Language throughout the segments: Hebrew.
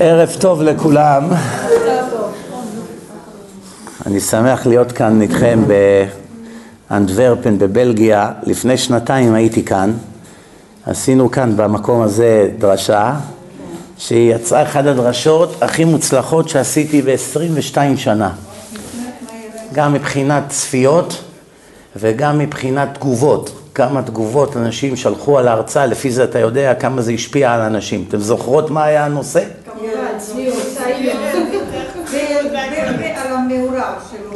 ערב טוב לכולם. אני שמח להיות כאן איתכם באנדוורפן בבלגיה. לפני שנתיים הייתי כאן. עשינו כאן במקום הזה דרשה, שהיא יצאה אחת הדרשות הכי מוצלחות שעשיתי ב-22 שנה. גם מבחינת צפיות וגם מבחינת תגובות. כמה תגובות אנשים שלחו על ההרצאה, לפי זה אתה יודע כמה זה השפיע על אנשים. אתם זוכרות מה היה הנושא?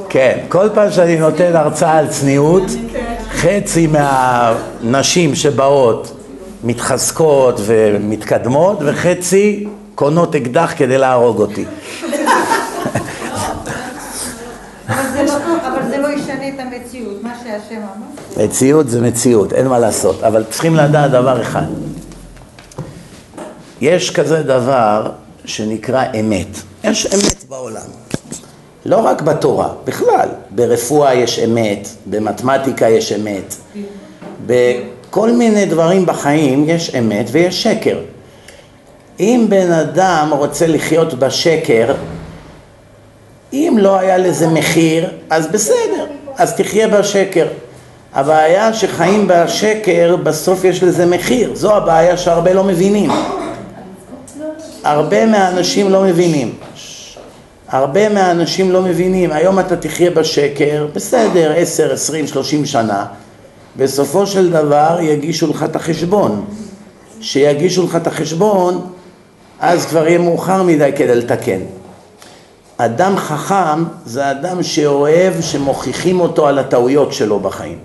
כן, כל פעם שאני נותן הרצאה על צניעות, חצי מהנשים שבאות מתחזקות ומתקדמות, וחצי קונות אקדח כדי להרוג אותי. אבל המציאות, מה שהשם אמר. מציאות זה מציאות, אין מה לעשות, אבל צריכים לדעת דבר אחד. יש כזה דבר שנקרא אמת. יש אמת בעולם. לא רק בתורה, בכלל. ברפואה יש אמת, במתמטיקה יש אמת. בכל מיני דברים בחיים יש אמת ויש שקר. אם בן אדם רוצה לחיות בשקר, אם לא היה לזה מחיר, אז בסדר, אז תחיה בשקר. הבעיה שחיים בשקר, בסוף יש לזה מחיר. זו הבעיה שהרבה לא מבינים. הרבה מהאנשים לא מבינים. הרבה מהאנשים לא מבינים. היום אתה תחיה בשקר, בסדר, עשר, עשרים, שלושים שנה. בסופו של דבר יגישו לך את החשבון. שיגישו לך את החשבון, אז כבר יהיה מאוחר מדי כדי לתקן. אדם חכם זה אדם שאוהב שמוכיחים אותו על הטעויות שלו בחיים.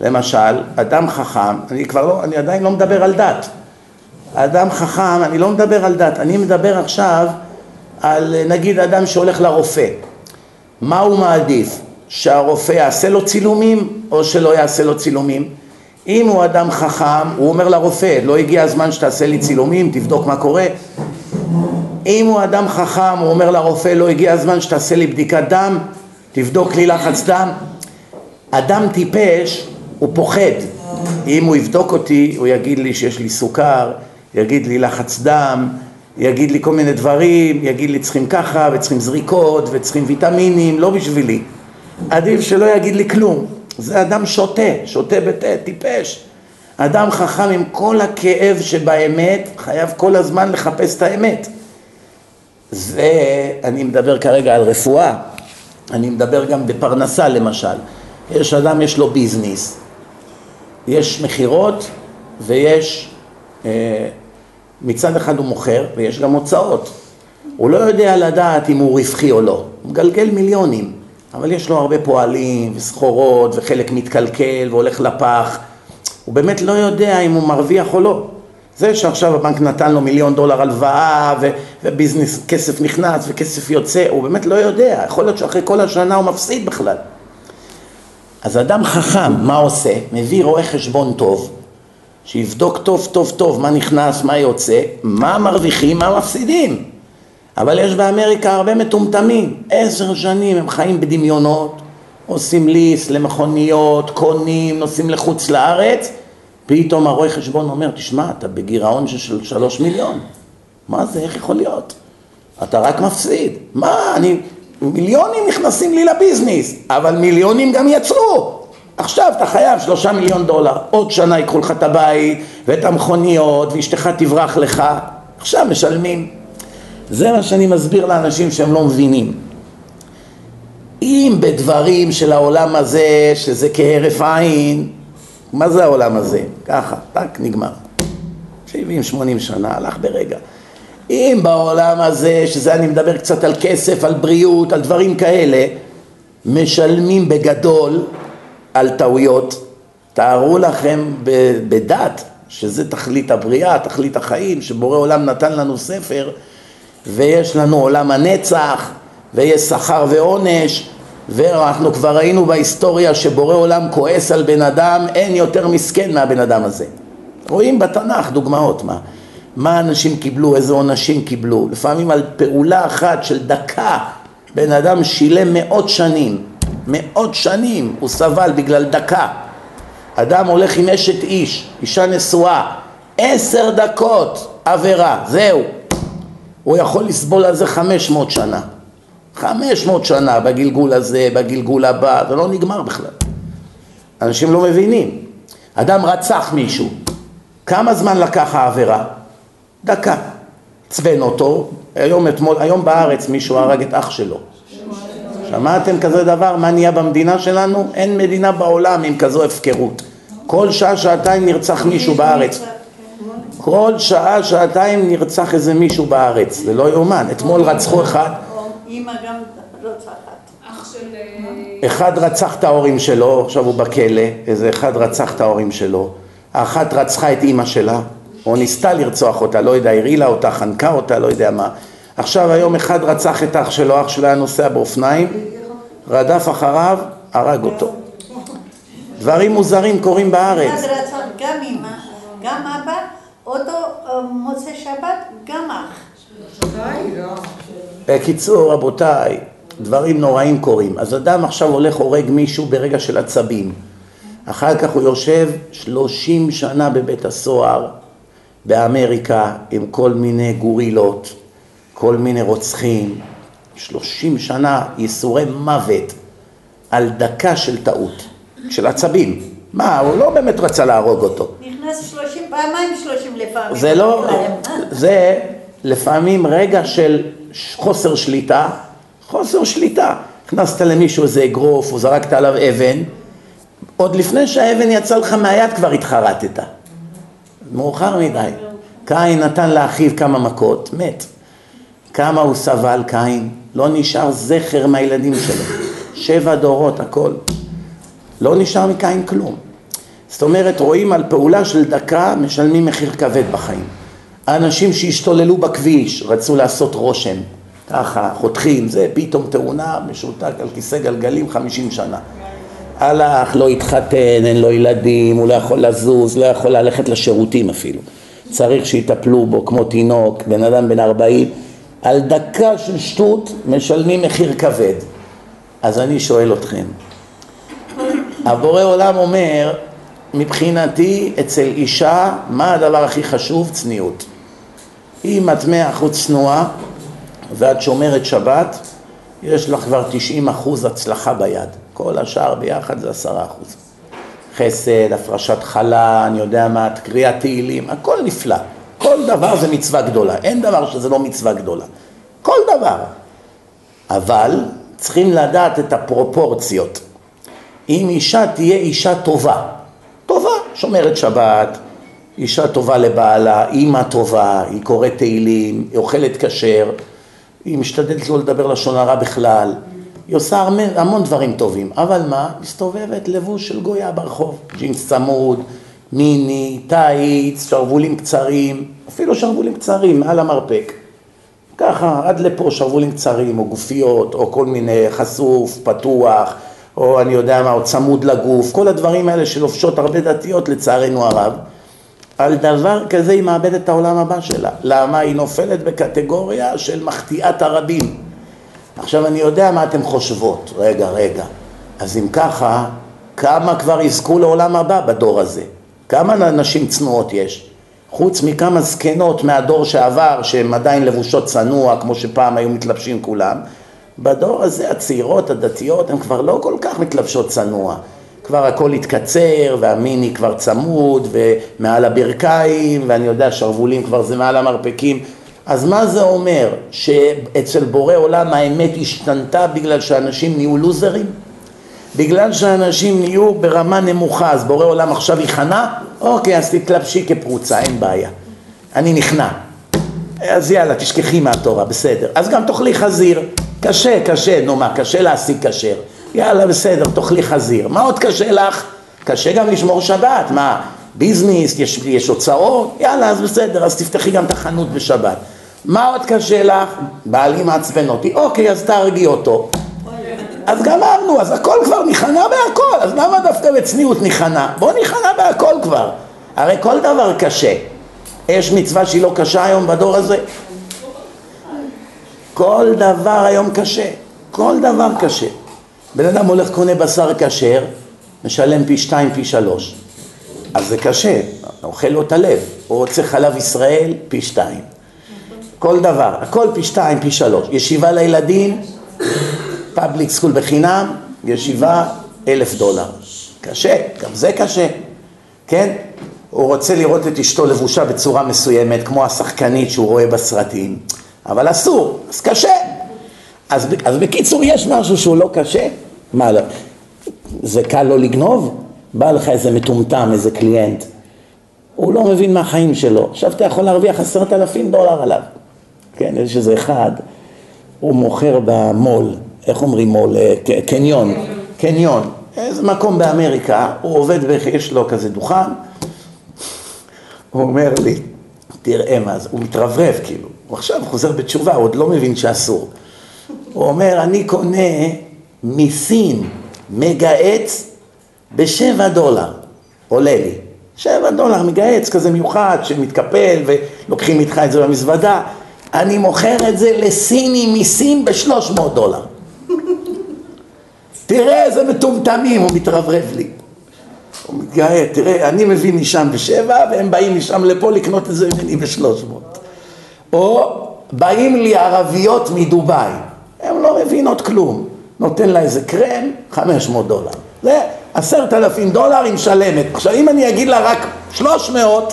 למשל, אדם חכם, אני כבר לא, אני עדיין לא מדבר על דת. אדם חכם, אני לא מדבר על דת, אני מדבר עכשיו על נגיד אדם שהולך לרופא. מה הוא מעדיף? שהרופא יעשה לו צילומים או שלא יעשה לו צילומים? אם הוא אדם חכם, הוא אומר לרופא, לא הגיע הזמן שתעשה לי צילומים, תבדוק מה קורה. אם הוא אדם חכם, הוא אומר לרופא, לא הגיע הזמן שתעשה לי בדיקת דם, תבדוק לי לחץ דם. אדם טיפש, הוא פוחד. אם הוא יבדוק אותי, הוא יגיד לי שיש לי סוכר, יגיד לי לחץ דם, יגיד לי כל מיני דברים, יגיד לי צריכים ככה, וצריכים זריקות, וצריכים ויטמינים, לא בשבילי. עדיף שלא יגיד לי כלום. זה אדם שוטה, שוטה בתה, טיפש. אדם חכם עם כל הכאב שבאמת, חייב כל הזמן לחפש את האמת. זה, אני מדבר כרגע על רפואה, אני מדבר גם בפרנסה למשל. יש אדם, יש לו ביזנס, יש מכירות ויש, אה, מצד אחד הוא מוכר ויש גם הוצאות. הוא לא יודע לדעת אם הוא רווחי או לא, הוא מגלגל מיליונים, אבל יש לו הרבה פועלים וסחורות וחלק מתקלקל והולך לפח, הוא באמת לא יודע אם הוא מרוויח או לא. זה שעכשיו הבנק נתן לו מיליון דולר הלוואה וביזנס, כסף נכנס וכסף יוצא, הוא באמת לא יודע, יכול להיות שאחרי כל השנה הוא מפסיד בכלל. אז אדם חכם, מה עושה? מביא רואה חשבון טוב, שיבדוק טוב טוב טוב מה נכנס, מה יוצא, מה מרוויחים, מה מפסידים. אבל יש באמריקה הרבה מטומטמים, עשר שנים הם חיים בדמיונות, עושים ליס למכוניות, קונים, נוסעים לחוץ לארץ, פתאום הרואה חשבון אומר, תשמע, אתה בגירעון של שלוש מיליון. מה זה, איך יכול להיות? אתה רק מפסיד. מה, אני, מיליונים נכנסים לי לביזנס, אבל מיליונים גם יצאו. עכשיו אתה חייב שלושה מיליון דולר, עוד שנה ייקחו לך את הבית ואת המכוניות ואשתך תברח לך, עכשיו משלמים. זה מה שאני מסביר לאנשים שהם לא מבינים. אם בדברים של העולם הזה, שזה כהרף עין, מה זה העולם הזה? ככה, טק, נגמר. 70-80 שנה, הלך ברגע. אם בעולם הזה, שזה אני מדבר קצת על כסף, על בריאות, על דברים כאלה, משלמים בגדול על טעויות, תארו לכם בדת, שזה תכלית הבריאה, תכלית החיים, שבורא עולם נתן לנו ספר, ויש לנו עולם הנצח, ויש שכר ועונש, ואנחנו כבר ראינו בהיסטוריה שבורא עולם כועס על בן אדם, אין יותר מסכן מהבן אדם הזה. רואים בתנ"ך דוגמאות מה. מה אנשים קיבלו, איזה עונשים קיבלו. לפעמים על פעולה אחת של דקה בן אדם שילם מאות שנים, מאות שנים הוא סבל בגלל דקה. אדם הולך עם אשת איש, אישה נשואה, עשר דקות עבירה, זהו. הוא יכול לסבול על זה חמש מאות שנה. חמש מאות שנה בגלגול הזה, בגלגול הבא, זה לא נגמר בכלל. אנשים לא מבינים. אדם רצח מישהו, כמה זמן לקח העבירה? דקה. עצבן אותו, היום, אתמול, היום בארץ מישהו הרג את אח שלו. שמעתם כזה דבר? מה נהיה במדינה שלנו? אין מדינה בעולם עם כזו הפקרות. כל שעה, שעתיים נרצח מישהו בארץ. כל שעה, שעתיים נרצח איזה מישהו בארץ. זה לא יאומן. אתמול רצחו אחד. אימא גם רוצחת. אה, אחד רצח את ההורים שלו, עכשיו הוא בכלא, איזה אחד רצח את ההורים שלו. האחת רצחה את אימא שלה, או ניסתה לרצוח אותה, לא יודע, הרעילה אותה, חנקה אותה, לא יודע מה. עכשיו היום אחד רצח את אח שלו, אח שלו היה נוסע באופניים, רדף אחריו, הרג אותו. דברים מוזרים קורים בארץ. אחד רצח גם אמא, גם אבא, אותו אה, מוצא שבת, גם אח. בקיצור, רבותיי, דברים נוראים קורים. אז אדם עכשיו הולך הורג מישהו ברגע של עצבים. אחר כך הוא יושב שלושים שנה בבית הסוהר באמריקה עם כל מיני גורילות, כל מיני רוצחים, שלושים שנה ייסורי מוות על דקה של טעות, של עצבים. מה, הוא לא באמת רצה להרוג אותו. נכנס שלושים, פעמיים שלושים לפעמים. זה לא, זה לפעמים רגע של חוסר שליטה, חוסר שליטה. הכנסת למישהו איזה אגרוף, או זרקת עליו אבן, עוד לפני שהאבן יצא לך מהיד כבר התחרטת. מאוחר מדי. קין נתן לאחיו כמה מכות, מת. כמה הוא סבל קין, לא נשאר זכר מהילדים שלו. שבע דורות, הכל. לא נשאר מקין כלום. זאת אומרת, רואים על פעולה של דקה, משלמים מחיר כבד בחיים. האנשים שהשתוללו בכביש, רצו לעשות רושם, ככה, חותכים, זה פתאום תאונה, משותק על כיסא גלגלים חמישים שנה. הלך, לא התחתן, אין לו ילדים, הוא לא יכול לזוז, לא יכול ללכת לשירותים אפילו. צריך שיטפלו בו כמו תינוק, בן אדם בן ארבעים, על דקה של שטות משלמים מחיר כבד. אז אני שואל אתכם, הבורא עולם אומר, מבחינתי אצל אישה, מה הדבר הכי חשוב? צניעות. אם את מאה אחוז צנועה ואת שומרת שבת, יש לך כבר 90 אחוז הצלחה ביד. כל השאר ביחד זה עשרה אחוז. חסד, הפרשת חלה, אני יודע מה, קריאת תהילים, הכל נפלא. כל דבר זה מצווה גדולה, אין דבר שזה לא מצווה גדולה. כל דבר. אבל צריכים לדעת את הפרופורציות. אם אישה תהיה אישה טובה, טובה, שומרת שבת, אישה טובה לבעלה, אימא טובה, היא קוראת תהילים, היא אוכלת כשר, היא משתדלת לא לדבר לשון הרע בכלל, היא עושה המון, דברים טובים, אבל מה? מסתובבת לבוש של גויה ברחוב, ג'ינס צמוד, מיני, טייץ, שרוולים קצרים, אפילו שרוולים קצרים מעל המרפק. ככה, עד לפה שרוולים קצרים, או גופיות, או כל מיני חשוף, פתוח, או אני יודע מה, או צמוד לגוף, כל הדברים האלה שלובשות הרבה דתיות לצערנו הרב. על דבר כזה היא מאבדת את העולם הבא שלה. למה? היא נופלת בקטגוריה של מחטיאת הרבים. עכשיו אני יודע מה אתן חושבות, רגע, רגע, אז אם ככה, כמה כבר יזכו לעולם הבא בדור הזה? כמה נשים צנועות יש? חוץ מכמה זקנות מהדור שעבר שהן עדיין לבושות צנוע כמו שפעם היו מתלבשים כולם, בדור הזה הצעירות הדתיות הן כבר לא כל כך מתלבשות צנוע, כבר הכל התקצר והמיני כבר צמוד ומעל הברכיים ואני יודע שרוולים כבר זה מעל המרפקים אז מה זה אומר? שאצל בורא עולם האמת השתנתה בגלל שאנשים נהיו לוזרים? בגלל שאנשים נהיו ברמה נמוכה, אז בורא עולם עכשיו ייכנע? אוקיי, אז תתלבשי כפרוצה, אין בעיה. אני נכנע. אז יאללה, תשכחי מהתורה, בסדר. אז גם תאכלי חזיר. קשה, קשה, נו מה, קשה להשיג כשר. יאללה, בסדר, תאכלי חזיר. מה עוד קשה לך? קשה גם לשמור שבת, מה, ביזנס, יש, יש הוצאות? יאללה, אז בסדר, אז תפתחי גם את החנות בשבת. מה עוד קשה לך? בעלי מעצבן אותי. אוקיי, אז תהרגי אותו. אז גמרנו, אז הכל כבר ניכנע בהכל, אז למה דווקא בצניעות ניכנע? בוא ניכנע בהכל כבר. הרי כל דבר קשה. יש מצווה שהיא לא קשה היום בדור הזה? כל דבר היום קשה. כל דבר קשה. בן אדם הולך קונה בשר כשר, משלם פי שתיים, פי שלוש. אז זה קשה, אוכל לו את הלב, הוא רוצה חלב ישראל פי שתיים. כל דבר, הכל פי שתיים, פי שלוש. ישיבה לילדים, public school בחינם, ישיבה אלף דולר. קשה, גם זה קשה, כן? הוא רוצה לראות את אשתו לבושה בצורה מסוימת, כמו השחקנית שהוא רואה בסרטים, אבל אסור, אז קשה. אז, אז בקיצור, יש משהו שהוא לא קשה? מה, לא? זה קל לא לגנוב? בא לך איזה מטומטם, איזה קליינט, הוא לא מבין מה החיים שלו, עכשיו אתה יכול להרוויח עשרת אלפים דולר עליו, כן, יש איזה אחד, הוא מוכר במול, איך אומרים מול? אה, קניון, קניון, איזה מקום באמריקה, הוא עובד, יש לו כזה דוכן, הוא אומר לי, תראה מה זה, הוא מתרברב כאילו, הוא עכשיו חוזר בתשובה, הוא עוד לא מבין שאסור. הוא אומר, אני קונה מסין מגהץ בשבע דולר, עולה לי. שבע דולר מגהץ כזה מיוחד שמתקפל ולוקחים איתך את זה במזוודה, אני מוכר את זה לסיני מסין בשלוש מאות דולר. תראה איזה מטומטמים, הוא מתרברב לי. הוא מתגאה, תראה, אני מביא משם בשבע והם באים משם לפה לקנות את זה ממני בשלוש מאות. או באים לי ערביות מדובאי, הן לא מבינות כלום, נותן לה איזה קרם, חמש מאות דולר. זה עשרת אלפים דולר היא משלמת. עכשיו אם אני אגיד לה רק שלוש מאות,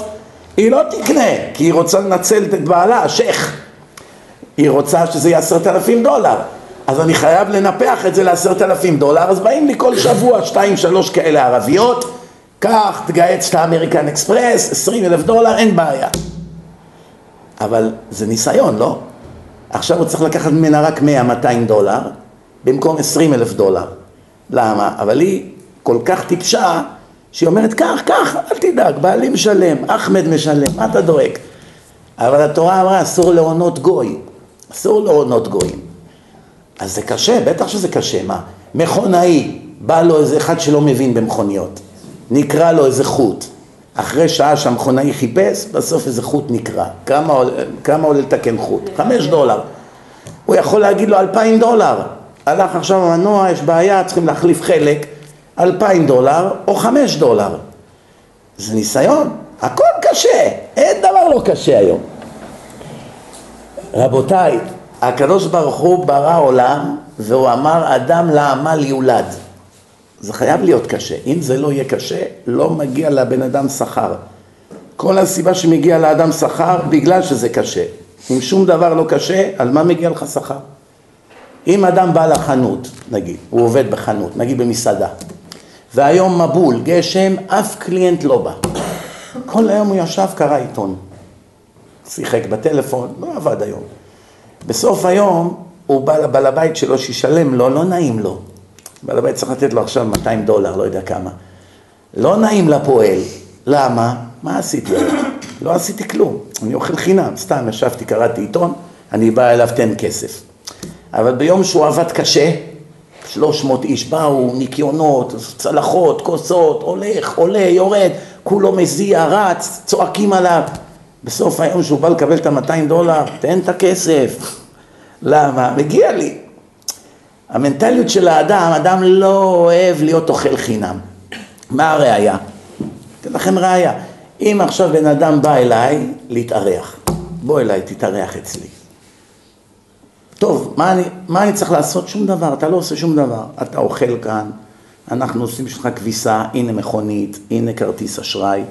היא לא תקנה, כי היא רוצה לנצל את בעלה, השייח. היא רוצה שזה יהיה עשרת אלפים דולר. אז אני חייב לנפח את זה לעשרת אלפים דולר, אז באים לי כל שבוע שתיים שלוש כאלה ערביות, קח, תגייץ את האמריקן אקספרס, עשרים אלף דולר, אין בעיה. אבל זה ניסיון, לא? עכשיו הוא צריך לקחת ממנה רק מאה, מאתיים דולר, במקום עשרים אלף דולר. למה? אבל היא כל כך טיפשה, שהיא אומרת, קח, קח, אל תדאג, בעלי משלם, אחמד משלם, מה אתה דואג? אבל התורה אמרה, אסור להונות גוי, אסור להונות גויים. אז זה קשה, בטח שזה קשה, מה? מכונאי, בא לו איזה אחד שלא מבין במכוניות, נקרא לו איזה חוט. אחרי שעה שהמכונאי חיפש, בסוף איזה חוט נקרא. כמה, כמה עולה לתקן חוט? חמש דולר. הוא יכול להגיד לו אלפיים דולר. הלך עכשיו המנוע, יש בעיה, צריכים להחליף חלק. אלפיים דולר או חמש דולר. זה ניסיון, הכל קשה, אין דבר לא קשה היום. רבותיי, הקדוש ברוך הוא ברא עולם והוא אמר אדם לעמל יולד. זה חייב להיות קשה, אם זה לא יהיה קשה, לא מגיע לבן אדם שכר. כל הסיבה שמגיע לאדם שכר בגלל שזה קשה. אם שום דבר לא קשה, על מה מגיע לך שכר? אם אדם בא לחנות, נגיד, הוא עובד בחנות, נגיד במסעדה, והיום מבול, גשם, אף קליינט לא בא. כל היום הוא ישב, קרא עיתון. שיחק בטלפון, לא עבד היום. בסוף היום הוא בא לבעל הבית שלו שישלם לו, לא נעים לו. בעל הבית צריך לתת לו עכשיו 200 דולר, לא יודע כמה. לא נעים לפועל. למה? מה עשיתי? לא עשיתי כלום. אני אוכל חינם, סתם ישבתי, קראתי עיתון, אני בא אליו תן כסף. אבל ביום שהוא עבד קשה, שלוש מאות איש באו, ניקיונות, צלחות, כוסות, הולך, עולה, יורד, כולו מזיע, רץ, צועקים עליו. בסוף היום שהוא בא לקבל את המאתיים דולר, תן את הכסף. למה? מגיע לי. המנטליות של האדם, אדם לא אוהב להיות אוכל חינם. מה הראייה? אתן לכם ראייה. אם עכשיו בן אדם בא אליי להתארח, בוא אליי, תתארח אצלי. טוב, מה אני, מה אני צריך לעשות? שום דבר, אתה לא עושה שום דבר. אתה אוכל כאן, אנחנו עושים בשבילך כביסה, הנה מכונית, הנה כרטיס אשראי.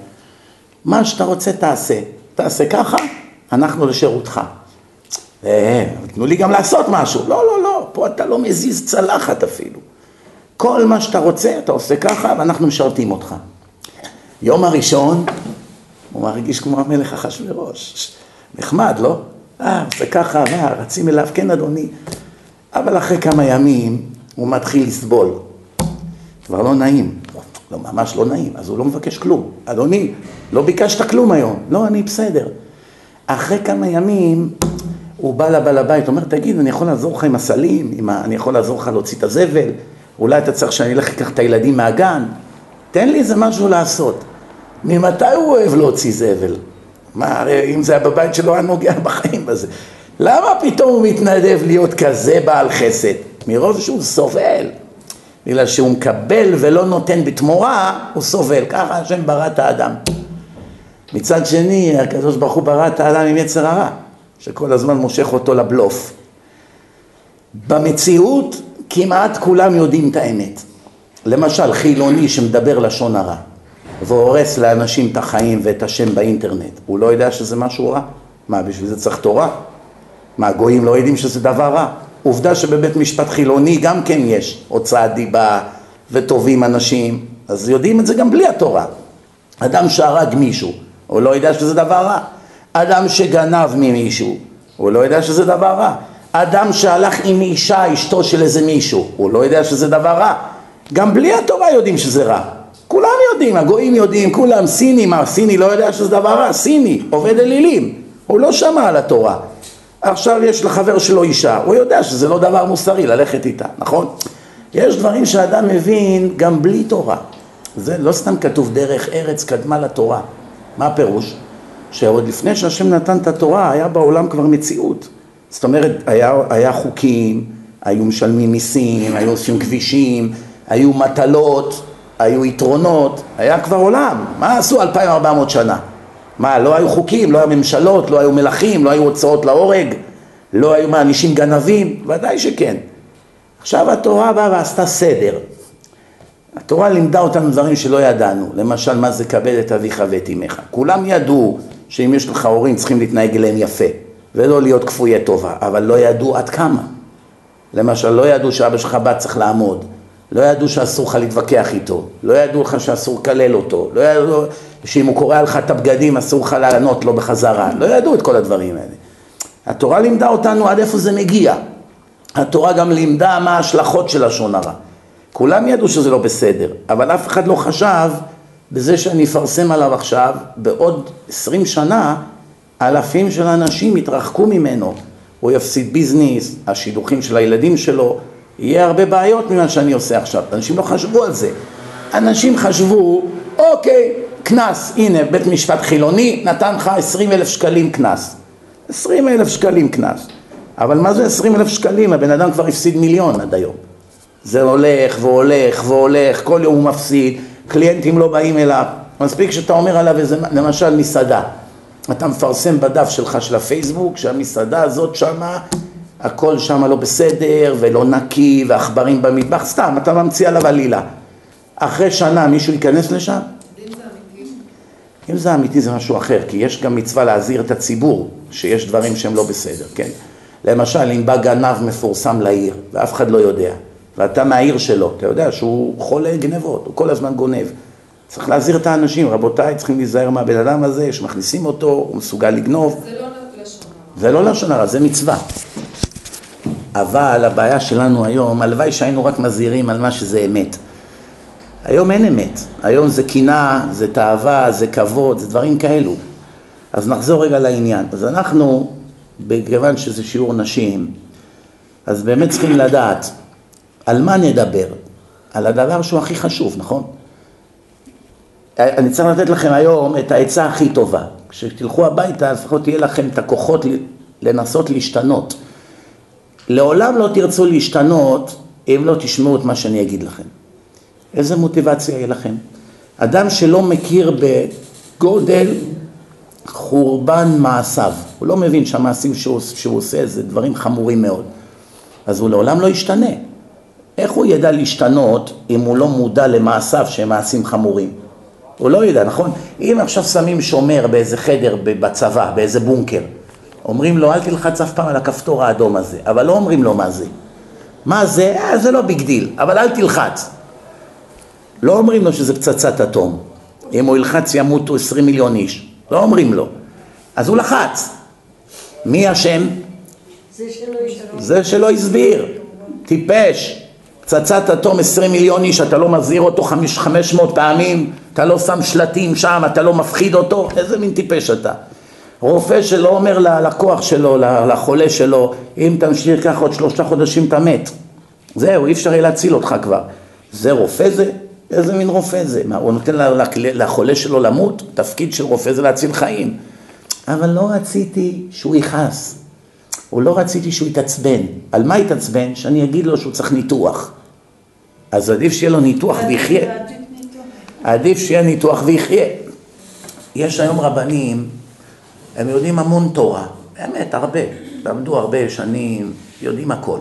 מה שאתה רוצה תעשה. תעשה ככה, אנחנו לשירותך. אה, תנו לי גם לעשות משהו. לא, לא, לא, פה אתה לא מזיז צלחת אפילו. כל מה שאתה רוצה, אתה עושה ככה, ואנחנו משרתים אותך. יום הראשון, הוא מרגיש כמו המלך אחשוורוש. נחמד, לא? אה, זה ככה, מה, רצים אליו, כן אדוני. אבל אחרי כמה ימים הוא מתחיל לסבול. כבר לא נעים. לא, ממש לא נעים, אז הוא לא מבקש כלום. אדוני, לא ביקשת כלום היום. לא, אני בסדר. אחרי כמה ימים הוא בא לבעל הבית, אומר, תגיד, אני יכול לעזור לך עם הסלים? עם ה... אני יכול לעזור לך להוציא את הזבל? אולי אתה צריך שאני אלך לקח את הילדים מהגן? תן לי איזה משהו לעשות. ממתי הוא אוהב להוציא זבל? מה, הרי אם זה היה בבית שלו, היה נוגע בחיים בזה. למה פתאום הוא מתנדב להיות כזה בעל חסד? מרוב שהוא סובל. בגלל שהוא מקבל ולא נותן בתמורה, הוא סובל. ככה השם ברא את האדם. מצד שני, הקדוש ברוך הוא ברא את האדם עם יצר הרע, שכל הזמן מושך אותו לבלוף. במציאות כמעט כולם יודעים את האמת. למשל, חילוני שמדבר לשון הרע והורס לאנשים את החיים ואת השם באינטרנט, הוא לא יודע שזה משהו רע? מה, בשביל זה צריך תורה? מה, הגויים לא יודעים שזה דבר רע? עובדה שבבית משפט חילוני גם כן יש הוצאת דיבה וטובים אנשים, אז יודעים את זה גם בלי התורה. אדם שהרג מישהו, הוא לא יודע שזה דבר רע. אדם שגנב ממישהו, הוא לא יודע שזה דבר רע. אדם שהלך עם אישה, אשתו של איזה מישהו, הוא לא יודע שזה דבר רע. גם בלי התורה יודעים שזה רע. כולם יודעים, הגויים יודעים, כולם, סיני, מה, סיני לא יודע שזה דבר רע? סיני, עובד אלילים, הוא לא שמע על התורה. עכשיו יש לחבר שלו אישה, הוא יודע שזה לא דבר מוסרי ללכת איתה, נכון? יש דברים שאדם מבין גם בלי תורה. זה לא סתם כתוב דרך ארץ קדמה לתורה. מה הפירוש? שעוד לפני שהשם נתן את התורה היה בעולם כבר מציאות. זאת אומרת, היה, היה חוקים, היו משלמים מיסים, היו עושים כבישים, היו מטלות, היו יתרונות, היה כבר עולם. מה עשו 2400 שנה? מה, לא היו חוקים, לא היו ממשלות, לא היו מלכים, לא היו הוצאות להורג, לא היו מענישים גנבים? ודאי שכן. עכשיו התורה באה ועשתה סדר. התורה לימדה אותנו דברים שלא ידענו, למשל מה זה כבד את אביך ואת אמך. כולם ידעו שאם יש לך הורים צריכים להתנהג אליהם יפה ולא להיות כפויי טובה, אבל לא ידעו עד כמה. למשל לא ידעו שאבא שלך בת צריך לעמוד, לא ידעו שאסור לך להתווכח איתו, לא ידעו לך שאסור לקלל אותו, לא ידעו שאם הוא קורע לך את הבגדים אסור לך לענות לו בחזרה, לא ידעו את כל הדברים האלה. התורה לימדה אותנו עד איפה זה מגיע. התורה גם לימדה מה ההשלכות של לשון הרע. כולם ידעו שזה לא בסדר, אבל אף אחד לא חשב בזה שאני אפרסם עליו עכשיו, בעוד עשרים שנה אלפים של אנשים יתרחקו ממנו, הוא יפסיד ביזנס, השידוכים של הילדים שלו, יהיה הרבה בעיות ממה שאני עושה עכשיו. אנשים לא חשבו על זה. אנשים חשבו, אוקיי, קנס, הנה בית משפט חילוני נתן לך עשרים אלף שקלים קנס. עשרים אלף שקלים קנס. אבל מה זה עשרים אלף שקלים? הבן אדם כבר הפסיד מיליון עד היום. זה הולך והולך והולך, כל יום הוא מפסיד, קליינטים לא באים אליו. מספיק שאתה אומר עליו איזה, למשל מסעדה. אתה מפרסם בדף שלך של הפייסבוק שהמסעדה הזאת שמה, הכל שמה לא בסדר ולא נקי ועכברים במטבח, סתם, אתה ממציא עליו עלילה. אחרי שנה מישהו ייכנס לשם? אם זה אמיתי זה משהו אחר, כי יש גם מצווה להזהיר את הציבור שיש דברים שהם לא בסדר, כן? למשל, אם בא גנב מפורסם לעיר ואף אחד לא יודע, ואתה מהעיר שלו, אתה יודע שהוא חולה גנבות, הוא כל הזמן גונב. צריך להזהיר את האנשים, רבותיי, צריכים להיזהר מהבן אדם הזה, שמכניסים אותו, הוא מסוגל לגנוב. זה לא לשון הרע. זה לא לשון הרע, זה מצווה. אבל הבעיה שלנו היום, הלוואי שהיינו רק מזהירים על מה שזה אמת. היום אין אמת, היום זה קנאה, זה תאווה, זה כבוד, זה דברים כאלו. אז נחזור רגע לעניין. אז אנחנו, מכיוון שזה שיעור נשים, אז באמת צריכים לדעת על מה נדבר? על הדבר שהוא הכי חשוב, נכון? אני צריך לתת לכם היום את העצה הכי טובה. כשתלכו הביתה, לפחות יהיה לכם את הכוחות לנסות להשתנות. לעולם לא תרצו להשתנות אם לא תשמעו את מה שאני אגיד לכם. איזה מוטיבציה יהיה לכם? אדם שלא מכיר בגודל חורבן מעשיו, הוא לא מבין שהמעשים שהוא, שהוא עושה זה דברים חמורים מאוד, אז הוא לעולם לא ישתנה. איך הוא ידע להשתנות אם הוא לא מודע למעשיו שהם מעשים חמורים? הוא לא ידע, נכון? אם עכשיו שמים שומר באיזה חדר בצבא, באיזה בונקר, אומרים לו אל תלחץ אף פעם על הכפתור האדום הזה, אבל לא אומרים לו מה זה. מה זה? אה, זה לא big deal, אבל אל תלחץ. לא אומרים לו שזה פצצת אטום. אם הוא ילחץ ימותו עשרים מיליון איש. לא אומרים לו. אז הוא לחץ. מי אשם? זה שלא הסביר. טיפש. פצצת אטום עשרים מיליון איש, אתה לא מזהיר אותו חמש, חמש מאות פעמים, אתה לא שם שלטים שם, אתה לא מפחיד אותו, איזה מין טיפש אתה. רופא שלא אומר ללקוח שלו, לחולה שלו, אם תמשיך ככה עוד שלושה חודשים אתה מת. זהו, אי אפשר יהיה להציל אותך כבר. זה רופא זה? איזה מין רופא זה? מה, הוא נותן לחולה שלו למות? תפקיד של רופא זה להציל חיים. אבל לא רציתי שהוא יכעס. הוא לא רציתי שהוא יתעצבן. על מה יתעצבן? שאני אגיד לו שהוא צריך ניתוח. אז עדיף שיהיה לו ניתוח ויחיה. עדיף ניתוח. עדיף שיהיה ניתוח ויחיה. יש היום רבנים, הם יודעים המון תורה, באמת, הרבה. למדו הרבה שנים, יודעים הכל.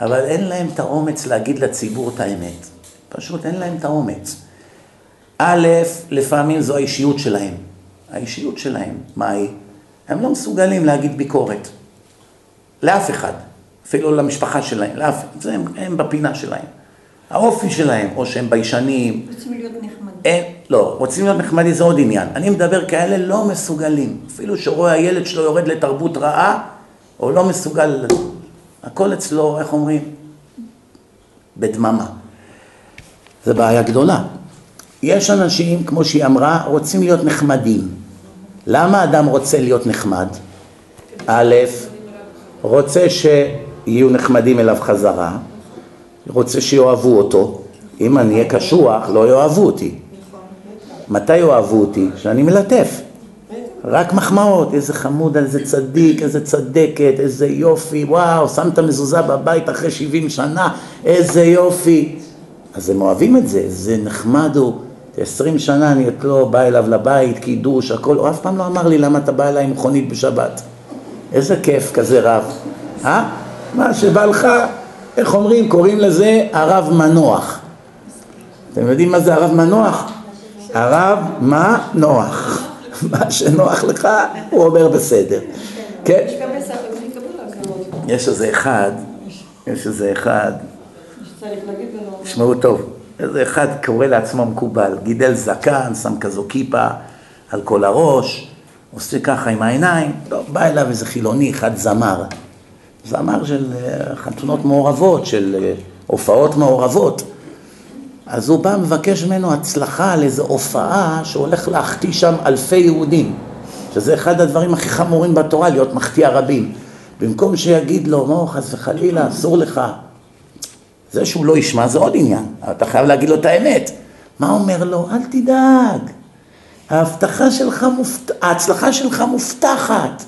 אבל אין להם את האומץ להגיד לציבור את האמת. פשוט אין להם את האומץ. א', לפעמים זו האישיות שלהם. האישיות שלהם, מה היא? הם לא מסוגלים להגיד ביקורת. לאף אחד. אפילו למשפחה שלהם, לאף, זה הם, הם בפינה שלהם. האופי שלהם, או שהם ביישנים, רוצים להיות נחמדים. אין, לא, רוצים להיות נחמדים זה עוד עניין. אני מדבר כאלה לא מסוגלים. אפילו שרואה הילד שלו יורד לתרבות רעה, או לא מסוגל, הכל אצלו, איך אומרים? בדממה. זו בעיה גדולה. יש אנשים, כמו שהיא אמרה, רוצים להיות נחמדים. למה אדם רוצה להיות נחמד? א', רוצה שיהיו נחמדים אליו חזרה, רוצה שיאהבו אותו. אם אני אהיה קשוח, לא יאהבו אותי. מתי יאהבו אותי? כשאני מלטף. רק מחמאות, איזה חמוד, איזה צדיק, איזה צדקת, איזה יופי, וואו, שמת מזוזה בבית אחרי 70 שנה, איזה יופי. אז הם אוהבים את זה, זה נחמד הוא. 20 שנה אני את לא בא אליו לבית, קידוש, הכל, הוא אף פעם לא אמר לי למה אתה בא אליי עם מכונית בשבת. איזה כיף כזה רב. אה? מה שבא לך, איך אומרים, קוראים לזה הרב מנוח. אתם יודעים מה זה הרב מנוח? הרב מה נוח. מה שנוח לך, הוא אומר בסדר. כן? יש הכבוד. יש איזה אחד, יש איזה אחד. תשמעו טוב, איזה אחד קורא לעצמו מקובל, גידל זקן, שם כזו כיפה על כל הראש, עושה ככה עם העיניים, טוב, בא אליו איזה חילוני, אחד זמר, זמר של אה, חתונות מעורבות, של אה, הופעות מעורבות. אז הוא בא מבקש ממנו הצלחה על איזו הופעה שהולך להחטיא שם אלפי יהודים, שזה אחד הדברים הכי חמורים בתורה, להיות מחטיא רבים. במקום שיגיד לו, מו, חס וחלילה, אסור לך, זה שהוא לא ישמע זה עוד עניין, אתה חייב להגיד לו את האמת. מה אומר לו? אל תדאג, ההבטחה שלך, מופת... ההצלחה שלך מובטחת.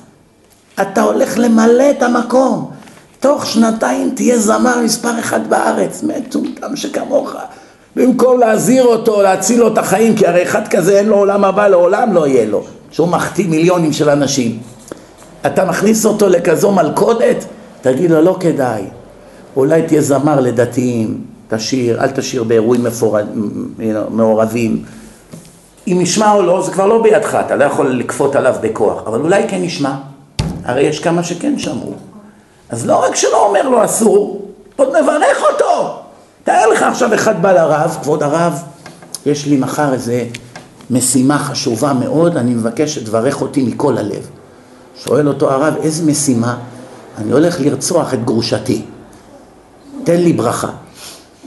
אתה הולך למלא את המקום. תוך שנתיים תהיה זמר מספר אחד בארץ, מטומטם שכמוך. במקום להזהיר אותו, להציל לו את החיים, כי הרי אחד כזה אין לו עולם הבא, לעולם לא יהיה לו. שהוא מחטיא מיליונים של אנשים. אתה מכניס אותו לכזו מלכודת, תגיד לו, לא כדאי. אולי תהיה זמר לדתיים, תשיר, אל תשיר באירועים מפור... מעורבים. אם ישמע או לא, זה כבר לא בידך, אתה לא יכול לכפות עליו בכוח, אבל אולי כן ישמע. הרי יש כמה שכן שמעו. אז לא רק שלא אומר לו אסור, עוד מברך אותו. תאר לך עכשיו אחד בא לרב, כבוד הרב, יש לי מחר איזה משימה חשובה מאוד, אני מבקש שתברך אותי מכל הלב. שואל אותו הרב, איזה משימה? אני הולך לרצוח את גרושתי. תן לי ברכה.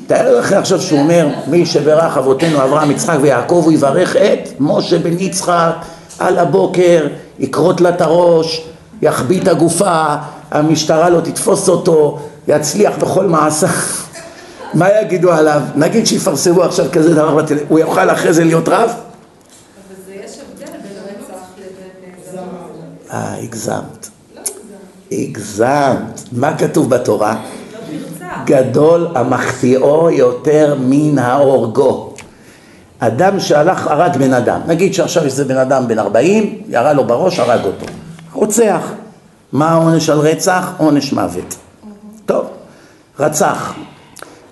תאר לך עכשיו שהוא אומר, מי שברך אבותינו אברהם, יצחק ויעקב, הוא יברך את משה בן יצחק על הבוקר, יכרות לה את הראש, יחביא את הגופה, המשטרה לא תתפוס אותו, יצליח בכל מעשה. מה יגידו עליו? נגיד שיפרסמו עכשיו כזה דבר בטלוויזיה, הוא יוכל אחרי זה להיות רב? אבל זה יש הבדל בין רצח לבין... אה, הגזמת. לא הגזם. הגזמת. מה כתוב בתורה? גדול המחטיאו יותר מן ההורגו. אדם שהלך, הרג בן אדם. נגיד שעכשיו יש איזה בן אדם בן 40, ירה לו בראש, הרג אותו. רוצח. מה העונש על רצח? עונש מוות. טוב, רצח.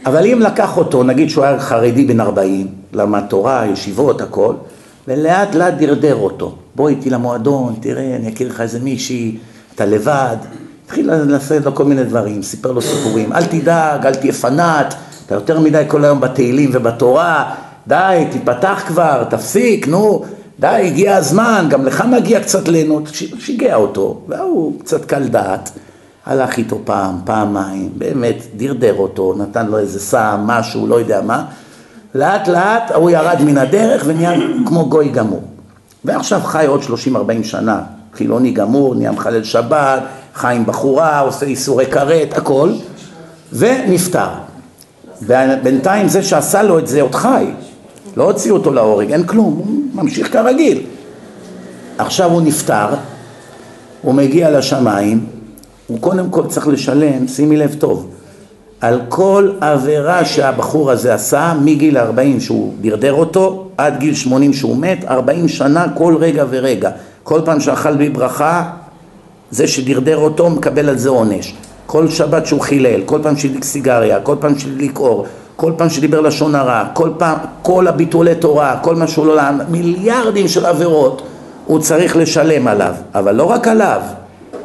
אבל אם לקח אותו, נגיד שהוא היה חרדי בן 40, למד תורה, ישיבות, הכל, ולאט לאט דרדר אותו. בוא איתי למועדון, תראה, אני אכיר לך איזה מישהי, אתה לבד. התחיל לעשות לו כל מיני דברים, סיפר לו סיפורים. אל תדאג, אל תהיה פנאט, אתה יותר מדי כל היום בתהילים ובתורה, די, תיפתח כבר, תפסיק, נו, די, הגיע הזמן, גם לך מגיע קצת ליהנות. שיגע אותו, והוא קצת קל דעת. הלך איתו פעם, פעמיים, באמת דרדר אותו, נתן לו איזה סם, משהו, לא יודע מה. לאט לאט הוא ירד מן הדרך ונהיה כמו גוי גמור. ועכשיו חי עוד 30-40 שנה, חילוני גמור, נהיה מחלל שבת, חי עם בחורה, עושה איסורי כרת, הכל, ונפטר. ובינתיים זה שעשה לו את זה עוד חי, לא הוציאו אותו להורג, אין כלום, הוא ממשיך כרגיל. עכשיו הוא נפטר, הוא מגיע לשמיים, הוא קודם כל צריך לשלם, שימי לב טוב, על כל עבירה שהבחור הזה עשה מגיל 40 שהוא דרדר אותו עד גיל 80 שהוא מת, 40 שנה כל רגע ורגע. כל פעם שאכל בי ברכה, זה שדרדר אותו מקבל על זה עונש. כל שבת שהוא חילל, כל פעם שהדליק סיגריה, כל פעם שהדליק אור, כל פעם שדיבר לשון הרע, כל פעם, כל הביטולי תורה, כל מה שהוא לא... מיליארדים של עבירות הוא צריך לשלם עליו, אבל לא רק עליו,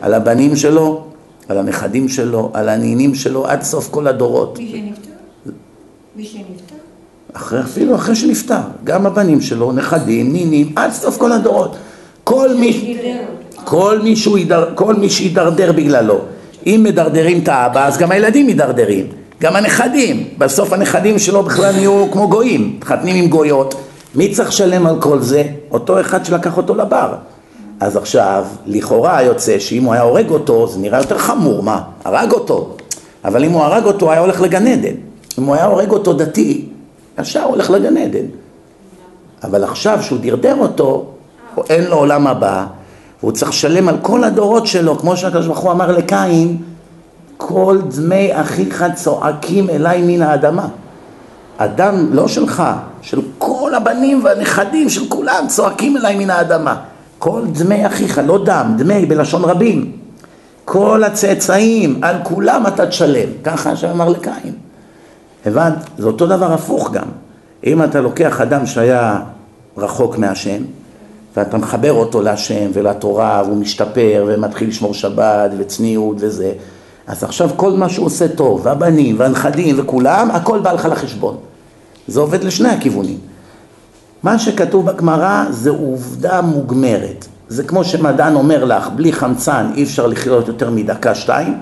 על הבנים שלו, על הנכדים שלו, על הנינים שלו, עד סוף כל הדורות. מי שנפטר? מי שנפטר? אחרי, אפילו אחרי שנפטר, גם הבנים שלו, נכדים, נינים, עד סוף כל הדורות. כל מי. כל מי, שידרדר בגללו. אם מדרדרים את האבא, אז גם הילדים מידרדרים. גם הנכדים. בסוף הנכדים שלו בכלל נהיו כמו גויים, מתחתנים עם גויות. מי צריך לשלם על כל זה? אותו אחד שלקח אותו לבר. אז עכשיו, לכאורה יוצא שאם הוא היה הורג אותו, זה נראה יותר חמור, מה? הרג אותו. אבל אם הוא הרג אותו, היה הולך לגן עדן. אם הוא היה הורג אותו דתי, ישר הולך לגן עדן. אבל עכשיו שהוא דרדר אותו, אין לו עולם הבא, והוא צריך לשלם על כל הדורות שלו, כמו שהקדוש ברוך הוא אמר לקין, כל דמי אחיך צועקים אליי מן האדמה. אדם לא שלך, של כל הבנים והנכדים של כולם צועקים אליי מן האדמה. כל דמי אחיך, לא דם, דמי בלשון רבים. כל הצאצאים, על כולם אתה תשלם. ככה השם אמר לקין. הבנת? זה אותו דבר הפוך גם. אם אתה לוקח אדם שהיה רחוק מהשם, ואתה מחבר אותו להשם ולתורה, והוא משתפר ומתחיל לשמור שבת וצניעות וזה, אז עכשיו כל מה שהוא עושה טוב, והבנים והנכדים וכולם, הכל בא לך לחשבון. זה עובד לשני הכיוונים. מה שכתוב בגמרא זה עובדה מוגמרת. זה כמו שמדען אומר לך, בלי חמצן אי אפשר לחיות יותר מדקה שתיים,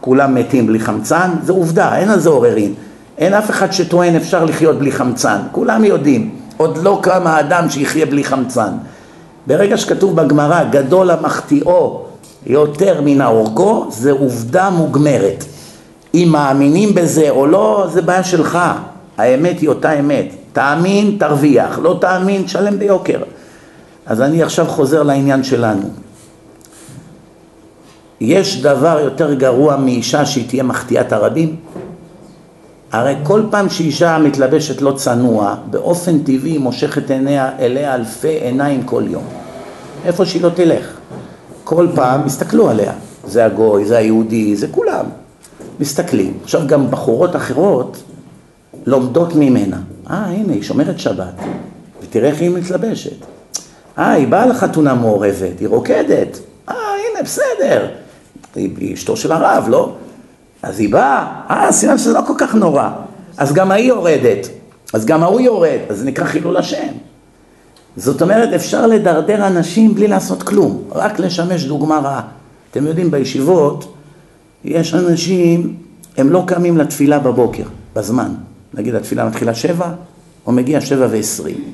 כולם מתים בלי חמצן, זה עובדה, אין על זה עוררין. אין אף אחד שטוען אפשר לחיות בלי חמצן, כולם יודעים, עוד לא קם האדם שיחיה בלי חמצן. ברגע שכתוב בגמרא, גדול המחטיאו יותר מן ההורגו, זה עובדה מוגמרת. אם מאמינים בזה או לא, זה בעיה שלך. האמת היא אותה אמת. תאמין, תרוויח. לא תאמין, תשלם ביוקר. אז אני עכשיו חוזר לעניין שלנו. יש דבר יותר גרוע מאישה שהיא תהיה מחטיאת הרבים? הרי כל פעם שאישה מתלבשת לא צנוע, באופן טבעי היא מושכת עיניה, אליה אלפי עיניים כל יום. איפה שהיא לא תלך. כל פעם הסתכלו עליה. זה הגוי, זה היהודי, זה כולם. מסתכלים. עכשיו גם בחורות אחרות לומדות ממנה. אה, הנה, היא שומרת שבת. ותראה איך היא מתלבשת. אה, היא באה לחתונה מעורבת, היא רוקדת. אה, הנה, בסדר. היא אשתו של הרב, לא? אז היא באה, אה, סימן שזה לא כל כך נורא. אז גם ההיא יורדת, אז גם ההוא יורד, אז זה נקרא חילול השם. זאת אומרת, אפשר לדרדר אנשים בלי לעשות כלום, רק לשמש דוגמה רעה. אתם יודעים, בישיבות יש אנשים, הם לא קמים לתפילה בבוקר, בזמן. נגיד התפילה מתחילה שבע, הוא מגיע שבע ועשרים.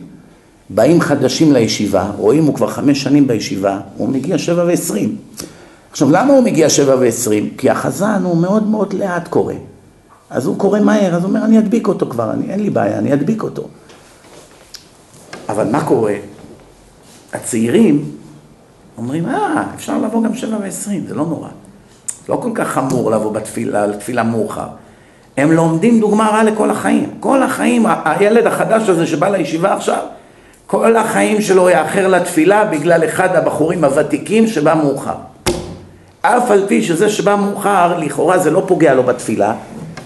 באים חדשים לישיבה, רואים הוא כבר חמש שנים בישיבה, הוא מגיע שבע ועשרים. עכשיו, למה הוא מגיע שבע ועשרים? כי החזן הוא מאוד מאוד לאט קורא. אז הוא קורא מהר, אז הוא אומר, אני אדביק אותו כבר, אני, אין לי בעיה, אני אדביק אותו. אבל מה קורה? הצעירים אומרים, אה, אפשר לבוא גם שבע ועשרים, זה לא נורא. לא כל כך חמור לבוא בתפילה, לתפילה מאוחר. הם לומדים דוגמה רעה לכל החיים. כל החיים, הילד החדש הזה שבא לישיבה עכשיו, כל החיים שלו יאחר לתפילה בגלל אחד הבחורים הוותיקים שבא מאוחר. אף על פי שזה שבא מאוחר, לכאורה זה לא פוגע לו בתפילה,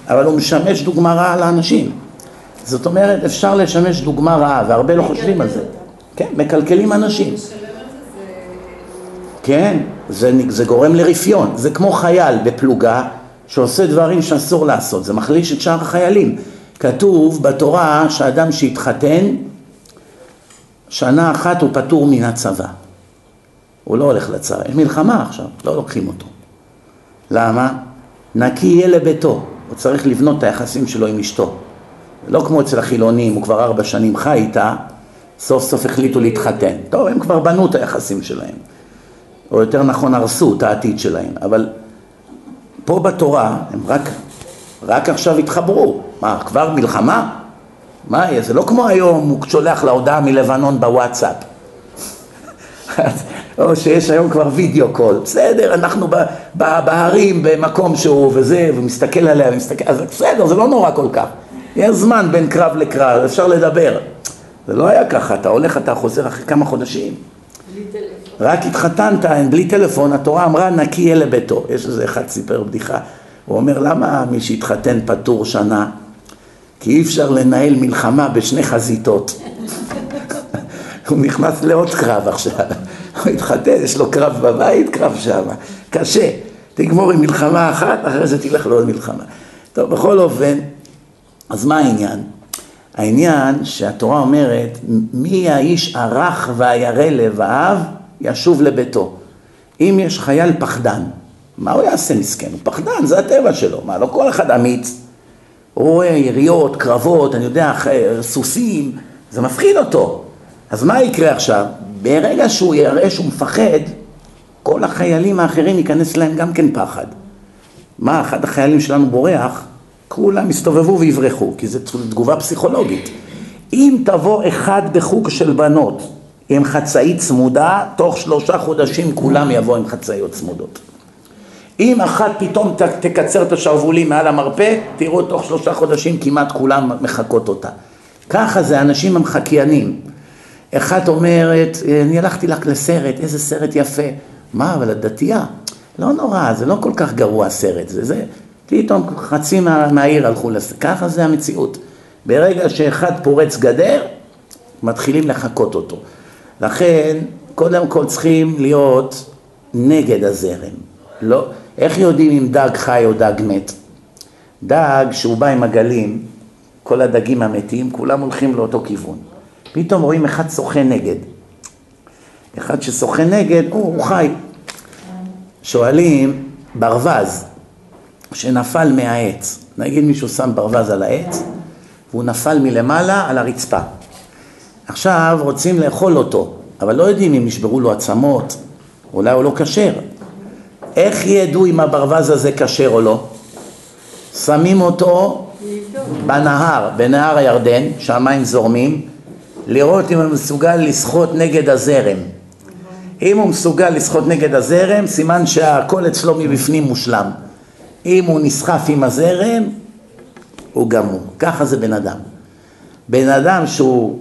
אבל הוא משמש דוגמה רעה לאנשים. זאת אומרת, אפשר לשמש דוגמה רעה, והרבה לא חושבים על זה. כן, מקלקלים אנשים. כן, זה, זה גורם לרפיון. זה כמו חייל בפלוגה שעושה דברים שאסור לעשות, זה מחליש את שאר החיילים. כתוב בתורה שאדם שהתחתן, שנה אחת הוא פטור מן הצבא. הוא לא הולך לצבא, יש מלחמה עכשיו, לא לוקחים אותו. למה? נקי יהיה לביתו, הוא צריך לבנות את היחסים שלו עם אשתו. לא כמו אצל החילונים, הוא כבר ארבע שנים חי איתה, סוף סוף החליטו להתחתן. טוב, הם כבר בנו את היחסים שלהם. או יותר נכון הרסו את העתיד שלהם, אבל פה בתורה הם רק, רק עכשיו התחברו. מה, כבר מלחמה? מה יהיה? זה לא כמו היום, הוא שולח לה הודעה מלבנון בוואטסאפ. או שיש היום כבר וידאו קול, בסדר, אנחנו בהרים במקום שהוא וזה, ומסתכל עליה ומסתכל, אז בסדר, זה לא נורא כל כך. יש זמן בין קרב לקרב, אפשר לדבר. זה לא היה ככה, אתה הולך, אתה חוזר אחרי כמה חודשים. רק התחתנת, בלי טלפון, התורה אמרה נקי יהיה לביתו. יש איזה אחד סיפר בדיחה, הוא אומר למה מי שהתחתן פטור שנה? כי אי אפשר לנהל מלחמה בשני חזיתות. הוא נכנס לעוד קרב עכשיו, הוא התחתן, יש לו קרב בבית, קרב שם, קשה. תגמור עם מלחמה אחת, אחרי זה תלך לעוד מלחמה. טוב, בכל אופן, אז מה העניין? העניין שהתורה אומרת, מי האיש הרך והירא לבב, ישוב לביתו. אם יש חייל פחדן, מה הוא יעשה מסכן? הוא פחדן, זה הטבע שלו. מה, לא כל אחד אמיץ. הוא רואה יריות, קרבות, אני יודע, סוסים, זה מפחיד אותו. אז מה יקרה עכשיו? ברגע שהוא יראה שהוא מפחד, כל החיילים האחרים ייכנס להם גם כן פחד. מה, אחד החיילים שלנו בורח, כולם יסתובבו ויברחו, כי זו תגובה פסיכולוגית. אם תבוא אחד בחוג של בנות עם חצאית צמודה, תוך שלושה חודשים כולם יבואו עם חצאיות צמודות. אם אחת פתאום תקצר את השרוולים מעל המרפא, תראו תוך שלושה חודשים כמעט כולם מחקות אותה. ככה זה, אנשים הם חקיינים. אחת אומרת, אני הלכתי לך לסרט, איזה סרט יפה. מה, אבל את דתייה? לא נורא, זה לא כל כך גרוע הסרט, זה זה. פתאום חצי מה, מהעיר הלכו לסרט. ככה זה המציאות. ברגע שאחד פורץ גדר, מתחילים לחקות אותו. לכן, קודם כל צריכים להיות נגד הזרם. לא, איך יודעים אם דג חי או דג מת? דג שהוא בא עם עגלים, כל הדגים המתים, כולם הולכים לאותו כיוון. פתאום רואים אחד שוחה נגד. אחד ששוחה נגד, הוא, הוא חי. שואלים, ברווז שנפל מהעץ, נגיד מישהו שם ברווז על העץ, והוא נפל מלמעלה על הרצפה. עכשיו רוצים לאכול אותו, אבל לא יודעים אם נשברו לו עצמות, אולי הוא לא כשר. איך ידעו אם הברווז הזה כשר או לא? שמים אותו בנהר, בנהר הירדן, שהמים זורמים, לראות אם הוא מסוגל לשחות נגד הזרם. אם הוא מסוגל לשחות נגד הזרם, סימן שהכל אצלו מבפנים מושלם. אם הוא נסחף עם הזרם, הוא גמור. ככה זה בן אדם. בן אדם שהוא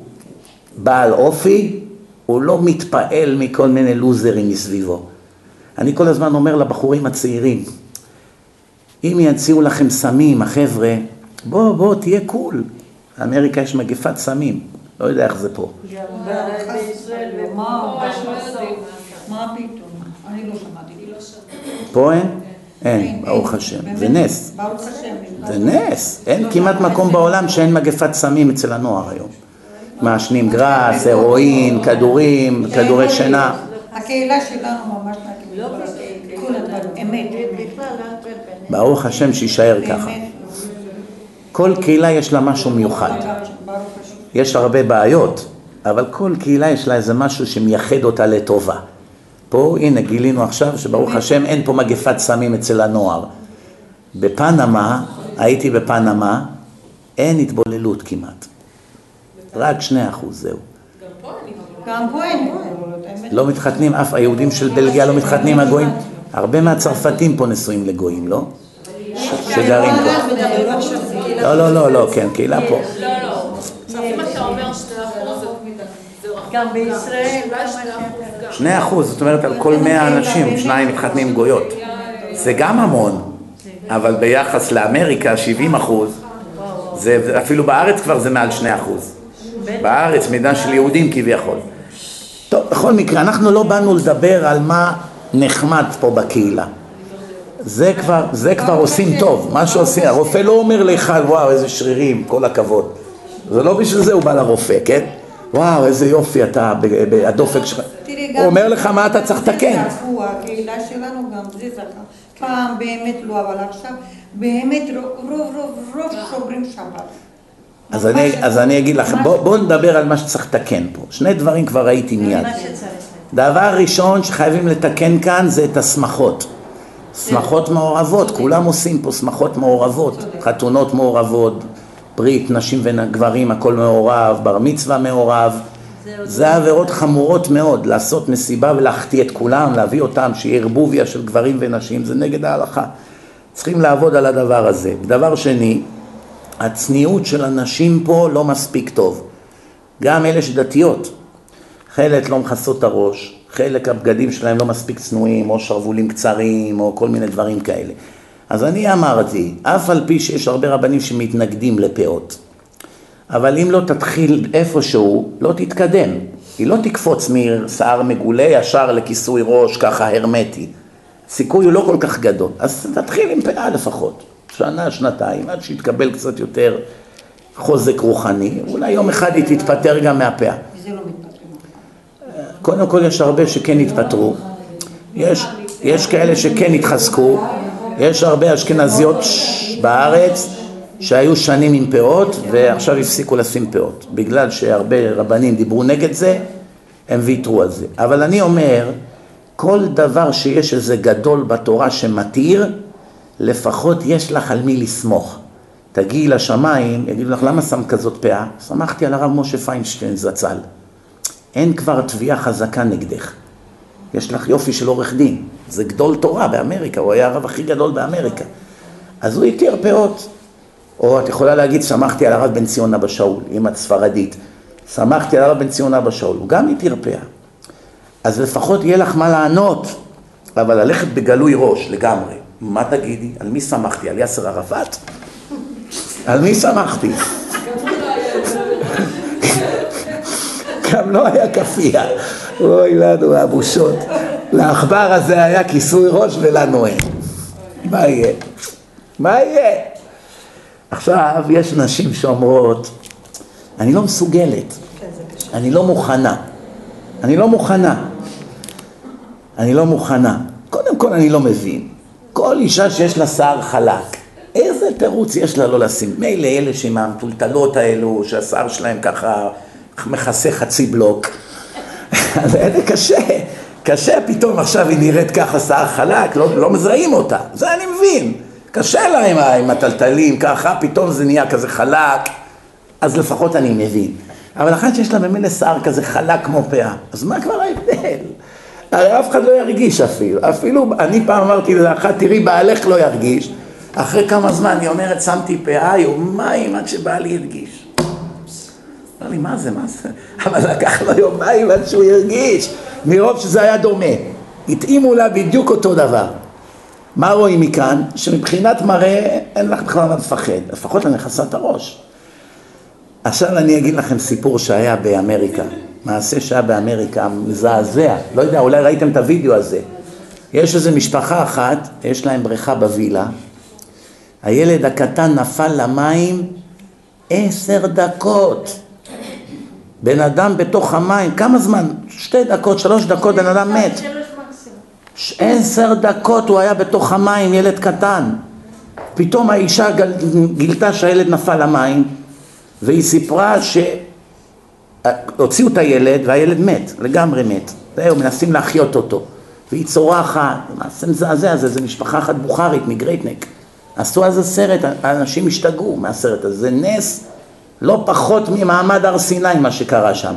בעל אופי, הוא לא מתפעל מכל מיני לוזרים מסביבו. אני כל הזמן אומר לבחורים הצעירים, אם יציעו לכם סמים, החבר'ה, בוא, בוא, תהיה קול. באמריקה יש מגפת סמים, לא יודע איך זה פה. מה פתאום? אני לא שמעתי. פה אין? אין, ברוך השם. זה נס. זה נס. אין כמעט מקום בעולם שאין מגפת סמים אצל הנוער היום. מעשנים גראס, הרואין, כדורים, כדורי שינה. הקהילה שלנו ממש אמת. ברוך השם שיישאר ככה. כל קהילה יש לה משהו מיוחד. יש הרבה בעיות, אבל כל קהילה יש לה איזה משהו שמייחד אותה לטובה. פה, הנה, גילינו עכשיו שברוך השם אין פה מגפת סמים אצל הנוער. בפנמה, הייתי בפנמה, אין התבוללות כמעט. רק שני אחוז, זהו. גם פה אין. לא מתחתנים, אף היהודים של בלגיה לא מתחתנים הגויים. הרבה מהצרפתים פה נשואים לגויים, לא? שגרים פה. לא, לא, לא, לא, כן, קהילה פה. לא, לא. אם אתה אומר שני אחוז, זה רחוק. גם בישראל, שני אחוז גם. שני אחוז, זאת אומרת על כל מאה אנשים, שניים מתחתנים גויות. זה גם המון, אבל ביחס לאמריקה, 70 אחוז, זה, אפילו בארץ כבר זה מעל שני אחוז. בארץ, מידה של יהודים כביכול. טוב, בכל מקרה, אנחנו לא באנו לדבר על מה נחמד פה בקהילה. זה כבר, זה כבר עושים טוב, מה שעושים, הרופא לא אומר לך, וואו, איזה שרירים, כל הכבוד. זה לא בשביל זה הוא בא לרופא, כן? וואו, איזה יופי אתה, הדופק שלך. תראי, הוא אומר לך מה אתה צריך לתקן. הקהילה שלנו גם זה זכה. פעם באמת לא, אבל עכשיו באמת רוב רוב רוב שומרים שבת. אז אני, אז אני אגיד לכם, בואו בוא נדבר על מה שצריך לתקן פה. שני דברים כבר ראיתי מיד. דבר ראשון שחייבים לתקן כאן זה את השמחות. שמחות מעורבות, כולם עושים פה שמחות מעורבות, חתונות מעורבות, ברית, נשים וגברים, הכל מעורב, בר מצווה מעורב, זה עבירות חמורות מאוד, לעשות מסיבה ולהחטיא את כולם, להביא אותם, שיהיה ערבוביה של גברים ונשים, זה נגד ההלכה. צריכים לעבוד על הדבר הזה. דבר שני, הצניעות של הנשים פה לא מספיק טוב. גם אלה שדתיות, חלק לא מכסות את הראש, חלק הבגדים שלהם לא מספיק צנועים, או שרוולים קצרים, או כל מיני דברים כאלה. אז אני אמרתי, אף על פי שיש הרבה רבנים שמתנגדים לפאות, אבל אם לא תתחיל איפשהו, לא תתקדם. היא לא תקפוץ משיער מגולה ישר לכיסוי ראש ככה הרמטי. סיכוי הוא לא כל כך גדול. אז תתחיל עם פאה לפחות. שנה, שנתיים, עד שיתקבל קצת יותר חוזק רוחני. אולי יום אחד היא תתפטר גם מהפאה. לא. קודם כל יש הרבה שכן התפטרו. יש, יש כאלה שכן התחזקו. יש הרבה אשכנזיות בארץ שהיו שנים עם פאות ועכשיו הפסיקו לשים פאות. בגלל שהרבה רבנים דיברו נגד זה, הם ויתרו על זה. אבל אני אומר, כל דבר שיש איזה גדול בתורה שמתיר, לפחות יש לך על מי לסמוך. תגיעי לשמיים, יגידו לך, למה שם כזאת פאה? שמחתי על הרב משה פיינשטיין זצ"ל. אין כבר תביעה חזקה נגדך. יש לך יופי של עורך דין. זה גדול תורה באמריקה, הוא היה הרב הכי גדול באמריקה. אז הוא התיר פאות. או את יכולה להגיד, שמחתי על הרב בן ציון אבא שאול, אם את ספרדית. שמחתי על הרב בן ציון אבא שאול, הוא גם התיר פאה. אז לפחות יהיה לך מה לענות, אבל ללכת בגלוי ראש לגמרי. מה תגידי? על מי שמחתי? על יאסר ערפאת? על מי שמחתי? גם לא היה כפייה. אוי לנו הבושות. לעכבר הזה היה כיסוי ראש ולנו אין. מה יהיה? מה יהיה? עכשיו, יש נשים שאומרות, אני לא מסוגלת, אני לא מוכנה, אני לא מוכנה, אני לא מוכנה. קודם כל אני לא מבין, כל אישה שיש לה שיער חלק, איזה תירוץ יש לה לא לשים? מילא אלה שעם המטולטלות האלו, שהשיער שלהם ככה מכסה חצי בלוק, זה קשה, קשה פתאום עכשיו היא נראית ככה שיער חלק, לא, לא מזהים אותה, זה אני מבין. קשה לה עם, עם הטלטלים ככה, פתאום זה נהיה כזה חלק, אז לפחות אני מבין. אבל אחת שיש לה ממילא שיער כזה חלק כמו פאה, אז מה כבר ההבדל? הרי אף אחד לא ירגיש אפילו. אפילו, אני פעם אמרתי לאחת, תראי, בעלך לא ירגיש. אחרי כמה זמן היא אומרת, שמתי פאה יומיים עד שבעלי הרגיש. אמר לי, מה זה, מה זה? אבל לקח לו יומיים עד שהוא הרגיש, מרוב שזה היה דומה. התאימו לה בדיוק אותו דבר. מה רואים מכאן? שמבחינת מראה אין לך בכלל מה לפחד, לפחות לנכסת את הראש. עכשיו אני אגיד לכם סיפור שהיה באמריקה, מעשה שהיה באמריקה, מזעזע, לא יודע, אולי ראיתם את הוידאו הזה. יש איזו משפחה אחת, יש להם בריכה בווילה, הילד הקטן נפל למים עשר דקות. בן אדם בתוך המים, כמה זמן? שתי דקות, שלוש דקות, בן אדם מת. עשר דקות הוא היה בתוך המים, ילד קטן. פתאום האישה גילתה שהילד נפל למים, והיא סיפרה שהוציאו את הילד והילד מת, לגמרי מת. זהו, מנסים להחיות אותו. והיא צורחת, מעשה מזעזע, זה, זה משפחה אחת בוכרית מגרייטנק. עשו זה סרט, האנשים השתגעו מהסרט הזה, זה נס לא פחות ממעמד הר סיני מה שקרה שם.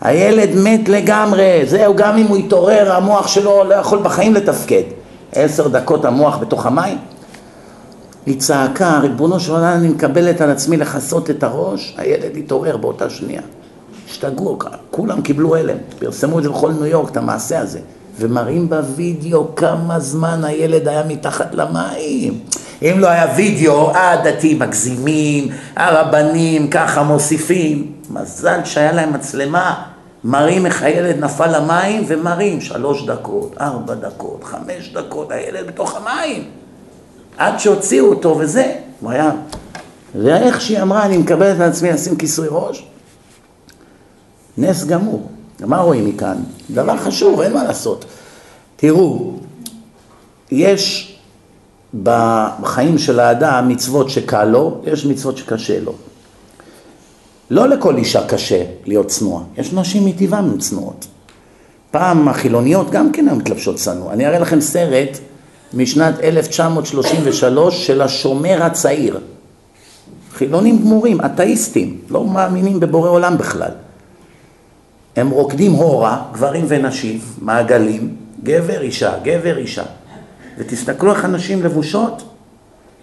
הילד מת לגמרי, זהו, גם אם הוא יתעורר, המוח שלו לא יכול בחיים לתפקד. עשר דקות המוח בתוך המים. היא צעקה, ריבונו של עולם, אני מקבלת על עצמי לכסות את הראש, הילד התעורר באותה שנייה. השתגעו, כולם קיבלו הלם, פרסמו את זה בכל ניו יורק, את המעשה הזה. ומראים בווידאו כמה זמן הילד היה מתחת למים. אם לא היה וידאו, הדתיים מגזימים, הרבנים ככה מוסיפים. מזל שהיה להם מצלמה, מראים איך הילד נפל למים ומראים שלוש דקות, ארבע דקות, חמש דקות, הילד בתוך המים. עד שהוציאו אותו וזה, הוא היה... ואיך שהיא אמרה, אני מקבלת על עצמי לשים כיסוי ראש, נס גמור. מה רואים מכאן? דבר חשוב, אין מה לעשות. תראו, יש בחיים של האדם מצוות שקל לו, יש מצוות שקשה לו. לא לכל אישה קשה להיות צנועה, יש נשים מטבעם הן צנועות. פעם החילוניות גם כן הן מתלבשות צנוע. אני אראה לכם סרט משנת 1933 של השומר הצעיר. חילונים גמורים, אתאיסטים, לא מאמינים בבורא עולם בכלל. הם רוקדים הורה, גברים ונשים, מעגלים, גבר, אישה, גבר, אישה. ותסתכלו איך הנשים לבושות,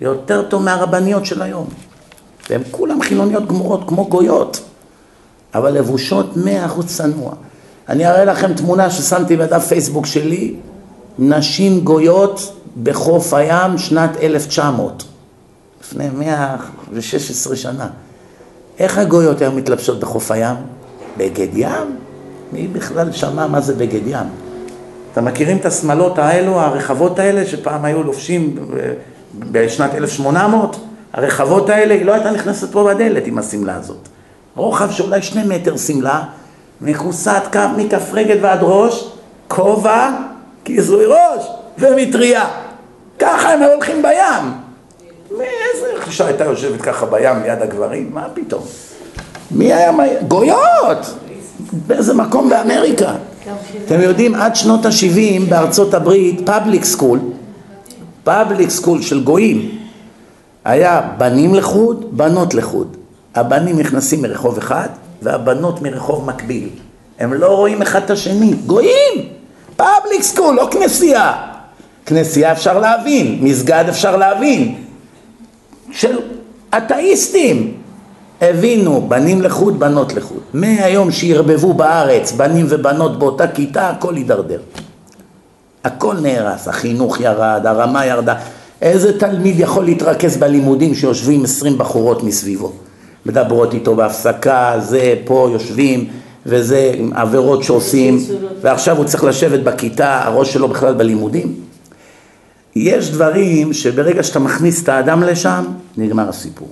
יותר טוב מהרבניות של היום. והן כולן חילוניות גמורות כמו גויות, אבל לבושות מאה אחוז צנוע. אני אראה לכם תמונה ששמתי בדף פייסבוק שלי, נשים גויות בחוף הים שנת 1900, לפני 116 שנה. איך הגויות היום מתלבשות בחוף הים? בגד ים? מי בכלל שמע מה זה בגד ים? אתם מכירים את השמלות האלו, הרחבות האלה, שפעם היו לובשים בשנת 1800? הרחבות האלה, היא לא הייתה נכנסת פה בדלת עם השמלה הזאת. רוחב של אולי שני מטר שמלה, מכוסה מכף רגל ועד ראש, כובע, כיסוי ראש ומטריה. ככה הם הולכים בים. איזה אישה הייתה יושבת ככה בים ליד הגברים? מה פתאום? מי היה... גויות! באיזה מקום באמריקה. אתם יודעים, עד שנות ה-70 בארצות הברית, public school, public school של גויים, היה בנים לחוד, בנות לחוד. הבנים נכנסים מרחוב אחד, והבנות מרחוב מקביל. הם לא רואים אחד את השני, גויים! פאבליק סקול, לא כנסייה. כנסייה אפשר להבין, מסגד אפשר להבין. של אתאיסטים. הבינו, בנים לחוד, בנות לחוד. מהיום שערבבו בארץ בנים ובנות באותה כיתה, הכל הידרדר. הכל נהרס, החינוך ירד, הרמה ירדה. איזה תלמיד יכול להתרכז בלימודים שיושבים עשרים בחורות מסביבו? מדברות איתו בהפסקה, זה פה יושבים, וזה עבירות שעושים, ועכשיו הוא צריך לשבת בכיתה, הראש שלו בכלל בלימודים. יש דברים שברגע שאתה מכניס את האדם לשם, נגמר הסיפור.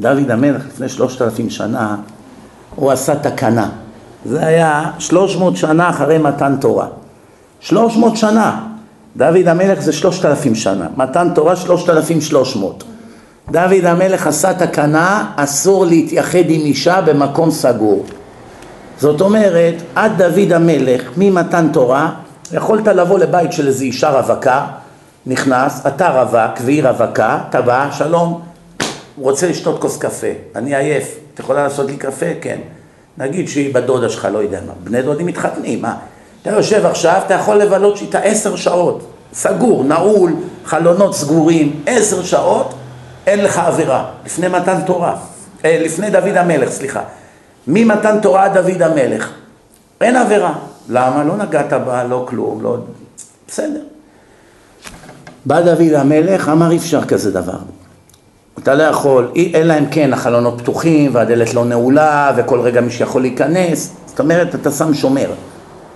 דוד המלך לפני שלושת אלפים שנה, הוא עשה תקנה. זה היה שלוש מאות שנה אחרי מתן תורה. שלוש מאות שנה. דוד המלך זה שלושת אלפים שנה. מתן תורה שלושת אלפים שלוש מאות. דוד המלך עשה תקנה, אסור להתייחד עם אישה במקום סגור. זאת אומרת, עד דוד המלך, ממתן תורה, יכולת לבוא לבית של איזו אישה רווקה, נכנס, אתה רווק והיא רווקה, אתה בא, שלום, רוצה לשתות כוס קפה, אני עייף, את יכולה לעשות לי קפה? כן. נגיד שהיא בדודה שלך, לא יודע מה, בני דודים מתחתנים, מה? אתה יושב עכשיו, אתה יכול לבלות איתה עשר שעות, סגור, נעול, חלונות סגורים, עשר שעות, אין לך עבירה, לפני מתן תורה, אה, לפני דוד המלך, סליחה. ממתן תורה עד דוד המלך, אין עבירה. למה? לא נגעת בה, לא כלום, לא... בסדר. בא דוד המלך, אמר אי אפשר כזה דבר. אתה לא יכול, אלא אם כן החלונות פתוחים והדלת לא נעולה וכל רגע מי שיכול להיכנס, זאת אומרת אתה שם שומר.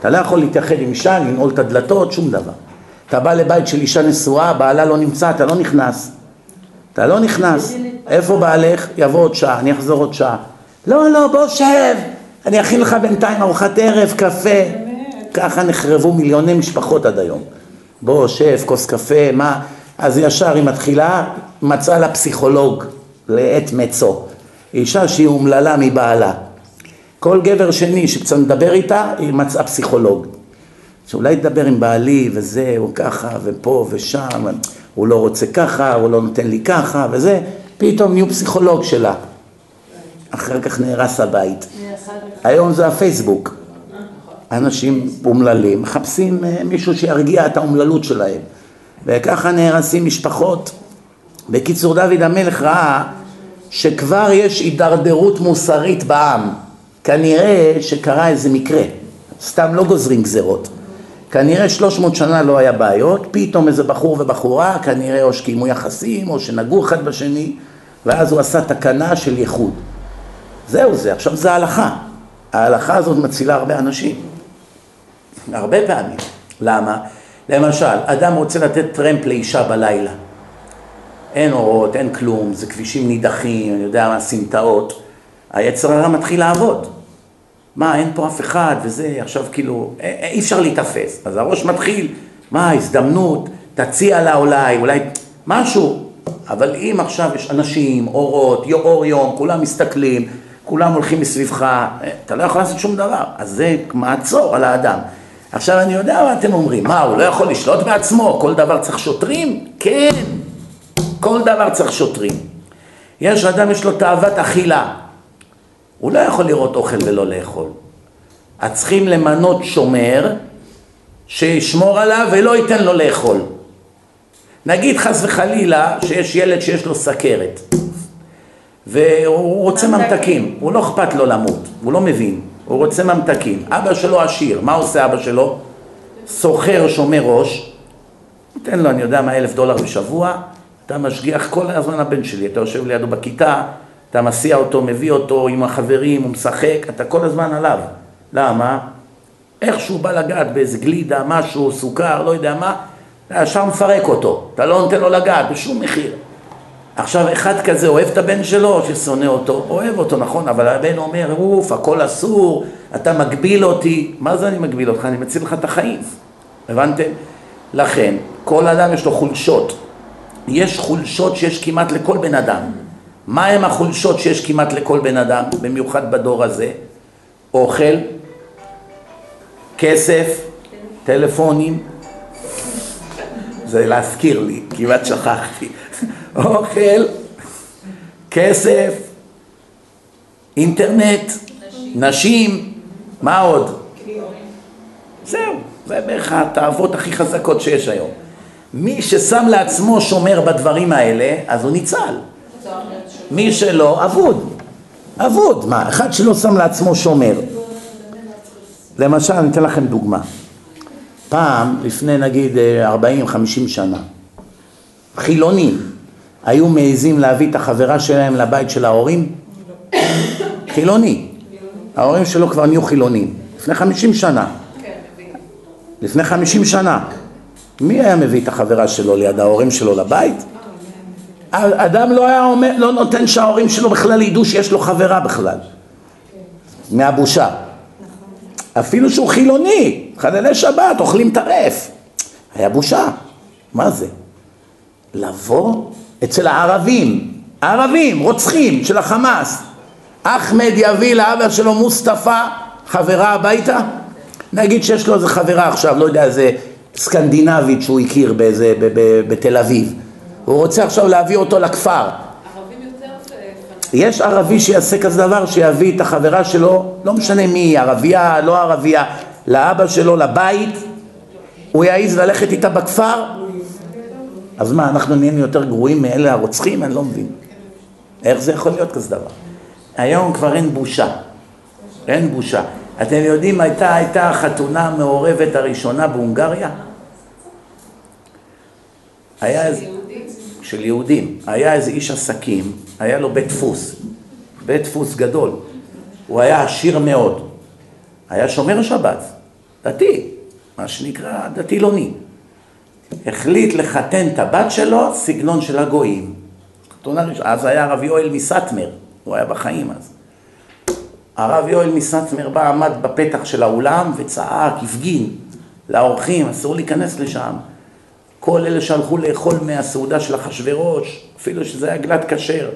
אתה לא יכול להתייחד עם אישה, לנעול את הדלתות, שום דבר. אתה בא לבית של אישה נשואה, בעלה לא נמצא, אתה לא נכנס. אתה לא נכנס. איפה בעלך? יבוא עוד שעה, אני אחזור עוד שעה. לא, לא, בוא שב, אני אכין לך בינתיים ארוחת ערב, קפה. ככה נחרבו מיליוני משפחות עד היום. בוא, שב, כוס קפה, מה? אז ישר היא מתחילה, מצאה לה פסיכולוג לעת מצו. אישה שהיא אומללה מבעלה. כל גבר שני שקצת מדבר איתה, היא מצאה פסיכולוג. שאולי תדבר עם בעלי וזה, הוא ככה, ופה ושם, הוא לא רוצה ככה, הוא לא נותן לי ככה וזה, פתאום נהיו פסיכולוג שלה. אחר כך נהרס הבית. היום זה הפייסבוק. אנשים אומללים, מחפשים אה, מישהו שירגיע את האומללות שלהם. וככה נהרסים משפחות. בקיצור, דוד המלך ראה שכבר יש הידרדרות מוסרית בעם. כנראה שקרה איזה מקרה, סתם לא גוזרים גזרות. כנראה 300 שנה לא היה בעיות, פתאום איזה בחור ובחורה, כנראה או שקיימו יחסים או שנגעו אחד בשני, ואז הוא עשה תקנה של ייחוד. זהו זה, עכשיו זה ההלכה. ההלכה הזאת מצילה הרבה אנשים. הרבה פעמים. למה? למשל, אדם רוצה לתת טרמפ לאישה בלילה. אין אורות, אין כלום, זה כבישים נידחים, אני יודע מה, סמטאות. היצר הרע מתחיל לעבוד. מה, אין פה אף אחד, וזה, עכשיו כאילו, אי אפשר להיתפס. אז הראש מתחיל, מה, הזדמנות, תציע לה אולי, אולי משהו. אבל אם עכשיו יש אנשים, אורות, אור יום, כולם מסתכלים, כולם הולכים מסביבך, אתה לא יכול לעשות שום דבר. אז זה מעצור על האדם. עכשיו אני יודע מה אתם אומרים, מה, הוא לא יכול לשלוט בעצמו? כל דבר צריך שוטרים? כן, כל דבר צריך שוטרים. יש אדם, יש לו תאוות אכילה. הוא לא יכול לראות אוכל ולא לאכול. אז צריכים למנות שומר שישמור עליו ולא ייתן לו לאכול. נגיד חס וחלילה שיש ילד שיש לו סכרת והוא רוצה ממתקים, הוא לא אכפת לו למות, הוא לא מבין, הוא רוצה ממתקים. אבא שלו עשיר, מה עושה אבא שלו? סוחר שומר ראש, נותן לו, אני יודע מה, אלף דולר בשבוע, אתה משגיח כל הזמן הבן שלי, אתה יושב לידו בכיתה, אתה מסיע אותו, מביא אותו עם החברים, הוא משחק, אתה כל הזמן עליו. למה? איך שהוא בא לגעת באיזה גלידה, משהו, סוכר, לא יודע מה, אתה ישר מפרק אותו, אתה לא נותן לו לגעת בשום מחיר. עכשיו אחד כזה אוהב את הבן שלו או ששונא אותו? אוהב אותו, נכון, אבל הבן אומר, אוף, הכל אסור, אתה מגביל אותי. מה זה אני מגביל אותך? אני מציל לך את החיים. הבנתם? לכן, כל אדם יש לו חולשות. יש חולשות שיש כמעט לכל בן אדם. מה הם החולשות שיש כמעט לכל בן אדם, במיוחד בדור הזה? אוכל, כסף, טלפונים, זה להזכיר לי, כמעט שכחתי. אוכל, כסף, אינטרנט, נשים, מה עוד? זהו, זה בערך התאוות הכי חזקות שיש היום. מי ששם לעצמו שומר בדברים האלה, אז הוא ניצל. מי שלא, אבוד. אבוד. מה, אחד שלא שם לעצמו שומר. למשל, אני אתן לכם דוגמה. פעם, לפני נגיד 40-50 שנה, חילונים היו מעזים להביא את החברה שלהם לבית של ההורים? חילוני. ההורים שלו כבר נהיו חילונים. לפני 50 שנה. לפני 50 שנה. מי היה מביא את החברה שלו ליד ההורים שלו לבית? אדם לא היה אומר, לא נותן שההורים שלו בכלל ידעו שיש לו חברה בכלל. מהבושה. אפילו שהוא חילוני, חללי שבת, אוכלים טרף. היה בושה. מה זה? לבוא אצל הערבים, הערבים, רוצחים של החמאס. אחמד יביא לאבא שלו מוסטפא חברה הביתה? נגיד שיש לו איזה חברה עכשיו, לא יודע, איזה סקנדינבית שהוא הכיר באיזה, בתל אביב. הוא רוצה עכשיו להביא אותו לכפר. יש ערבי שיעשה כזה דבר, שיביא את החברה שלו, לא משנה מי, ערבייה, לא ערבייה, לאבא שלו, לבית, הוא יעז ללכת איתה בכפר? אז מה, אנחנו נהיינו יותר גרועים מאלה הרוצחים? אני לא מבין. איך זה יכול להיות כזה דבר? היום כבר אין בושה. אין בושה. אתם יודעים, הייתה, הייתה החתונה המעורבת הראשונה בהונגריה? היה איזה... של יהודים. היה איזה איש עסקים, היה לו בית דפוס, בית דפוס גדול. הוא היה עשיר מאוד. היה שומר שבת, דתי, מה שנקרא דתי-לוני. החליט לחתן את הבת שלו סגנון של הגויים. אז היה הרב יואל מסטמר, הוא היה בחיים אז. הרב יואל מסטמר בא, עמד בפתח של האולם וצעק, הפגין לאורחים, אסור להיכנס לשם. כל אלה שהלכו לאכול מהסעודה של אחשוורוש, אפילו שזה היה גלת כשר,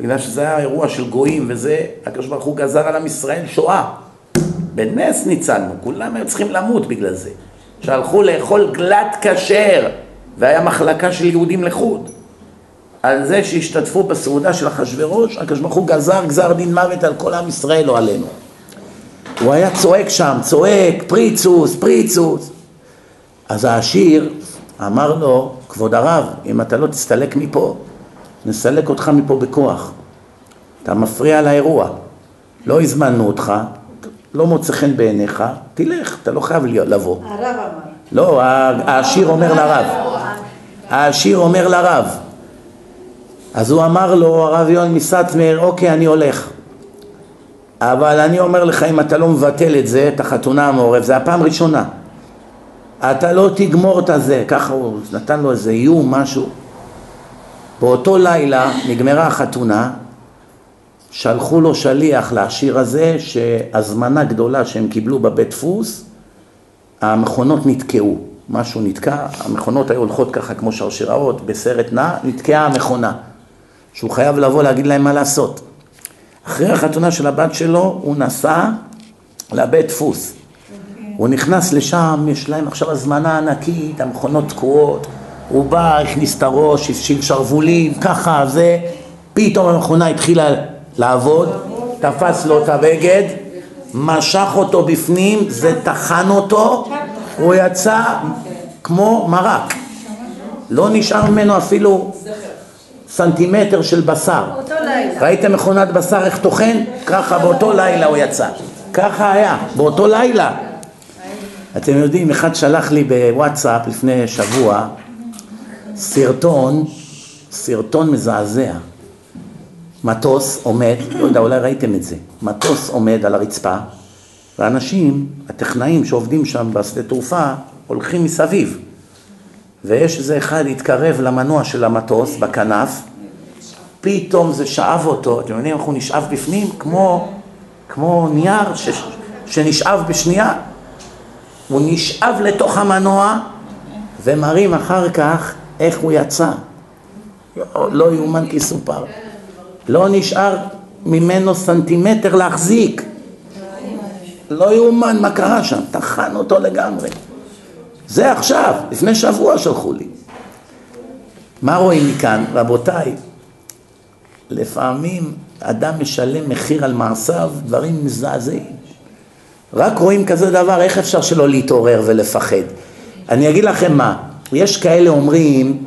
בגלל שזה היה אירוע של גויים וזה, הקדוש ברוך הוא גזר על עם ישראל שואה. בנס ניצלנו, כולם היו צריכים למות בגלל זה. שהלכו לאכול גלת כשר, והיה מחלקה של יהודים לחוד. על זה שהשתתפו בסעודה של אחשוורוש, הקדוש ברוך הוא גזר גזר דין מוות על כל עם ישראל, לא עלינו. הוא היה צועק שם, צועק, פריצוס, פריצוס. אז העשיר אמר לו, כבוד הרב, אם אתה לא תסתלק מפה, נסלק אותך מפה בכוח. אתה מפריע לאירוע. לא הזמנו אותך, לא מוצא חן בעיניך, תלך, אתה לא חייב לבוא. הרב אמר. לא, העשיר אומר לרב. העשיר אומר לרב. אז הוא אמר לו, הרב יון מסטמר, אוקיי, אני הולך. אבל אני אומר לך, אם אתה לא מבטל את זה, את החתונה המעורב, זה הפעם ראשונה. אתה לא תגמור את הזה, ככה הוא נתן לו איזה איום, משהו. באותו לילה נגמרה החתונה, שלחו לו שליח לעשיר הזה שהזמנה גדולה שהם קיבלו בבית דפוס, המכונות נתקעו, משהו נתקע, המכונות היו הולכות ככה כמו שרשראות בסרט נע, נתקעה המכונה, שהוא חייב לבוא להגיד להם מה לעשות. אחרי החתונה של הבת שלו הוא נסע לבית דפוס, הוא נכנס לשם, יש להם עכשיו הזמנה ענקית, המכונות תקועות, הוא בא, הכניס את הראש, הפשיל שרוולים, ככה, זה, פתאום המכונה התחילה לעבוד, תפס לו את הבגד, משך אותו בפנים, זה טחן אותו, הוא יצא כמו מרק. לא נשאר ממנו אפילו סנטימטר של בשר. ראיתם מכונת בשר איך טוחן? ככה באותו לילה הוא יצא. ככה היה, באותו לילה. אתם יודעים, אחד שלח לי בוואטסאפ לפני שבוע סרטון, סרטון מזעזע. מטוס עומד, לא יודע, אולי ראיתם את זה, מטוס עומד על הרצפה ואנשים, הטכנאים שעובדים שם בשדה תעופה, הולכים מסביב. ויש איזה אחד התקרב למנוע של המטוס בכנף. פתאום זה שאב אותו, אתם יודעים איך הוא נשאב בפנים? כמו, כמו נייר ש, שנשאב בשנייה. הוא נשאב לתוך המנוע ומראים אחר כך איך הוא יצא. לא יאומן כי סופר לא נשאר ממנו סנטימטר להחזיק. לא יאומן מה קרה שם, טחן אותו לגמרי. זה עכשיו, לפני שבוע שלחו לי. מה רואים מכאן? רבותיי, לפעמים אדם משלם מחיר על מעשיו, דברים מזעזעים. רק רואים כזה דבר, איך אפשר שלא להתעורר ולפחד? אני אגיד לכם מה, יש כאלה אומרים,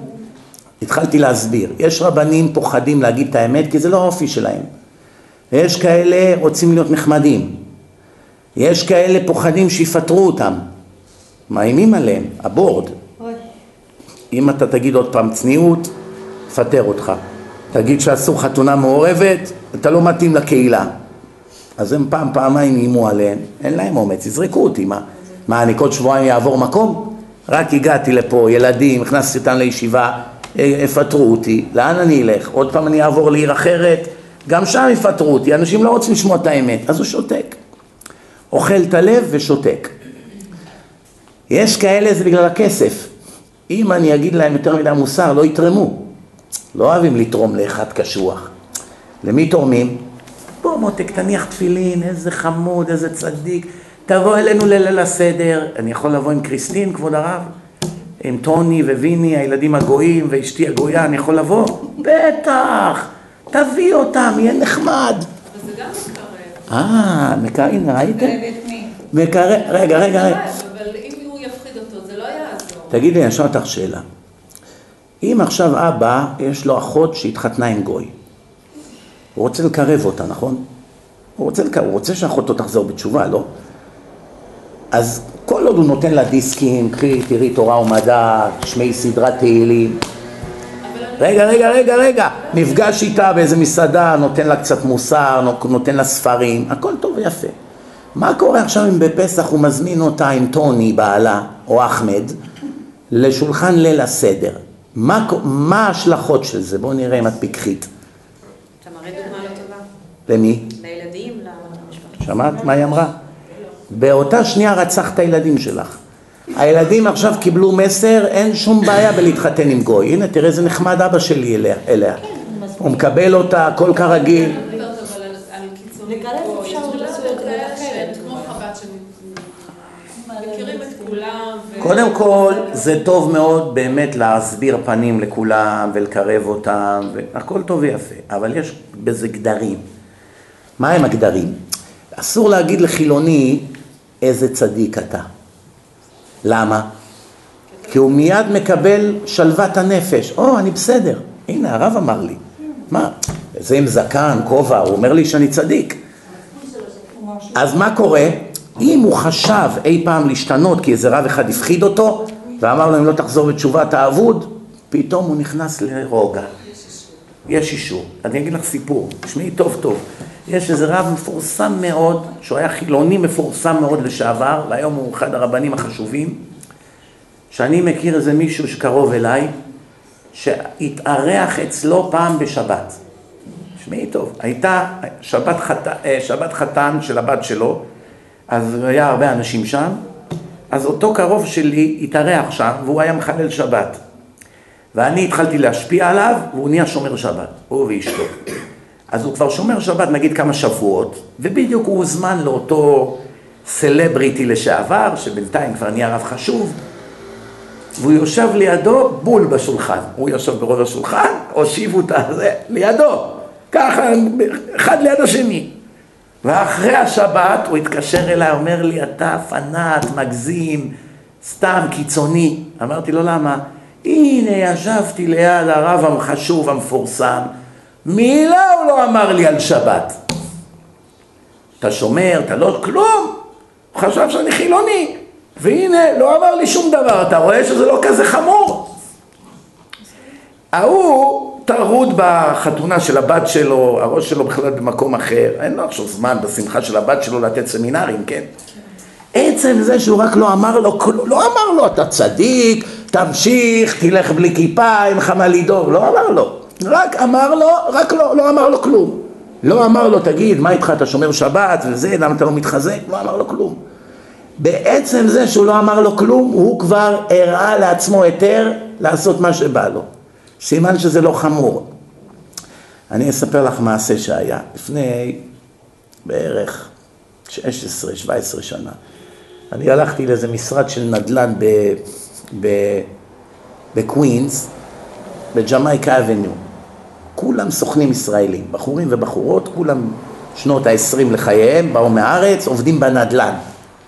התחלתי להסביר, יש רבנים פוחדים להגיד את האמת כי זה לא האופי שלהם. יש כאלה רוצים להיות נחמדים. יש כאלה פוחדים שיפטרו אותם. מאיימים עליהם, הבורד. אוי, אם אתה תגיד עוד פעם צניעות, פטר אותך. תגיד שאסור חתונה מעורבת, אתה לא מתאים לקהילה. אז הם פעם, פעמיים איימו עליהם, אין להם אומץ, יזרקו אותי, מה? מה, אני כל שבועיים אעבור מקום? רק הגעתי לפה, ילדים, הכנסתי אותם לישיבה, יפטרו אותי, לאן אני אלך? עוד פעם אני אעבור לעיר אחרת, גם שם יפטרו אותי, אנשים לא רוצים לשמוע את האמת, אז הוא שותק. אוכל את הלב ושותק. יש כאלה זה בגלל הכסף. אם אני אגיד להם יותר מדי מוסר, לא יתרמו. לא אוהבים לתרום לאחד קשוח. למי תורמים? בוא מותק, תניח תפילין, איזה חמוד, איזה צדיק. תבוא אלינו לליל הסדר. אני יכול לבוא עם קריסטין, כבוד הרב? עם טוני וויני, הילדים הגויים, ואשתי הגויה, אני יכול לבוא? בטח! תביא אותם, יהיה נחמד. וזה גם מקרב. אה, מקרב, הנה, ראיתם? מקרב, רגע, רגע, רגע. אבל אם הוא יפחיד אותו, זה לא יעזור. תגידי, אני אשאל אותך שאלה. אם עכשיו אבא, יש לו אחות שהתחתנה עם גוי, הוא רוצה לקרב אותה, נכון? הוא רוצה, הוא רוצה שאחותו תחזור בתשובה, לא? אז כל עוד הוא נותן לה דיסקים, קחי, תראי תורה ומדע, תשמעי סדרת תהילים. רגע, רגע, רגע, רגע, נפגש איתה באיזה מסעדה, נותן לה קצת מוסר, נותן לה ספרים, הכל טוב ויפה. מה קורה עכשיו אם בפסח הוא מזמין אותה עם טוני, בעלה, או אחמד, לשולחן ליל הסדר? מה, מה ההשלכות של זה? בואו נראה אם את פיקחית. אתה מראה דוגמה לא טובה. למי? לילדים, למשפחה. שמעת מה היא אמרה? באותה שנייה רצחת את הילדים שלך. הילדים עכשיו קיבלו מסר, אין שום בעיה בלהתחתן עם גוי. הנה, תראה איזה נחמד אבא שלי אליה. אליה. הוא מקבל אותה, הכל כרגיל. אני מדברת אבל על- על קיצונים לקרב פה. אפשר יש לעשות כאלה את זה כאלה אחרת. שהם כמו חב"ד שמכירים את כולם. ו- קודם כל, זה טוב מאוד באמת להסביר פנים לכולם ולקרב אותם, והכל טוב ויפה, אבל יש בזה גדרים. מה הם הגדרים? אסור להגיד לחילוני איזה צדיק אתה. למה? כי הוא מיד מקבל שלוות הנפש. או, אני בסדר. הנה, הרב אמר לי. מה? זה עם זקן, כובע, הוא אומר לי שאני צדיק. אז מה קורה? אם הוא חשב אי פעם להשתנות כי איזה רב אחד הפחיד אותו ואמר לו אם לא תחזור בתשובה אתה אבוד, פתאום הוא נכנס לרוגע. יש אישור. אני אגיד לך סיפור, תשמעי טוב טוב. יש איזה רב מפורסם מאוד, שהוא היה חילוני מפורסם מאוד לשעבר, והיום הוא אחד הרבנים החשובים, שאני מכיר איזה מישהו שקרוב אליי, שהתארח אצלו פעם בשבת. תשמעי טוב, הייתה שבת, חת... אה, שבת חתן של הבת שלו, אז היה הרבה אנשים שם, אז אותו קרוב שלי התארח שם, והוא היה מחלל שבת. ואני התחלתי להשפיע עליו, והוא נהיה שומר שבת, הוא ואשתו. אז הוא כבר שומר שבת נגיד כמה שבועות, ובדיוק הוא הוזמן לאותו סלבריטי לשעבר, שבינתיים כבר נהיה רב חשוב, והוא יושב לידו בול בשולחן. הוא יושב בראש השולחן, הושיבו את הזה לידו, ככה, אחד ליד השני. ואחרי השבת הוא התקשר אליי, אומר לי, אתה פנאט, מגזים, סתם קיצוני. אמרתי לו, למה? הנה, ישבתי ליד הרב החשוב המפורסם, מילה הוא לא אמר לי על שבת. אתה שומר, אתה לא, כלום. הוא חשב שאני חילוני, והנה, לא אמר לי שום דבר, אתה רואה שזה לא כזה חמור? ההוא טרוד בחתונה של הבת שלו, הראש שלו בכלל במקום אחר, אין לו עכשיו זמן בשמחה של הבת שלו לתת סמינרים, כן? עצם זה שהוא רק לא אמר לו, לא אמר לו, אתה צדיק, תמשיך, תלך בלי כיפה, אין לך מה לדאוג, לא אמר לו, רק אמר לו, רק לא, לא אמר לו כלום. לא אמר לו, תגיד, מה איתך, אתה שומר שבת וזה, למה אתה לא מתחזק? לא אמר לו כלום. בעצם זה שהוא לא אמר לו כלום, הוא כבר הראה לעצמו היתר לעשות מה שבא לו. סימן שזה לא חמור. אני אספר לך מעשה שהיה לפני בערך 16-17 שנה. אני הלכתי לאיזה משרד של נדל"ן בקווינס, בג'מייקה Avenue. כולם סוכנים ישראלים, בחורים ובחורות, כולם שנות ה-20 לחייהם, באו מהארץ, עובדים בנדל"ן.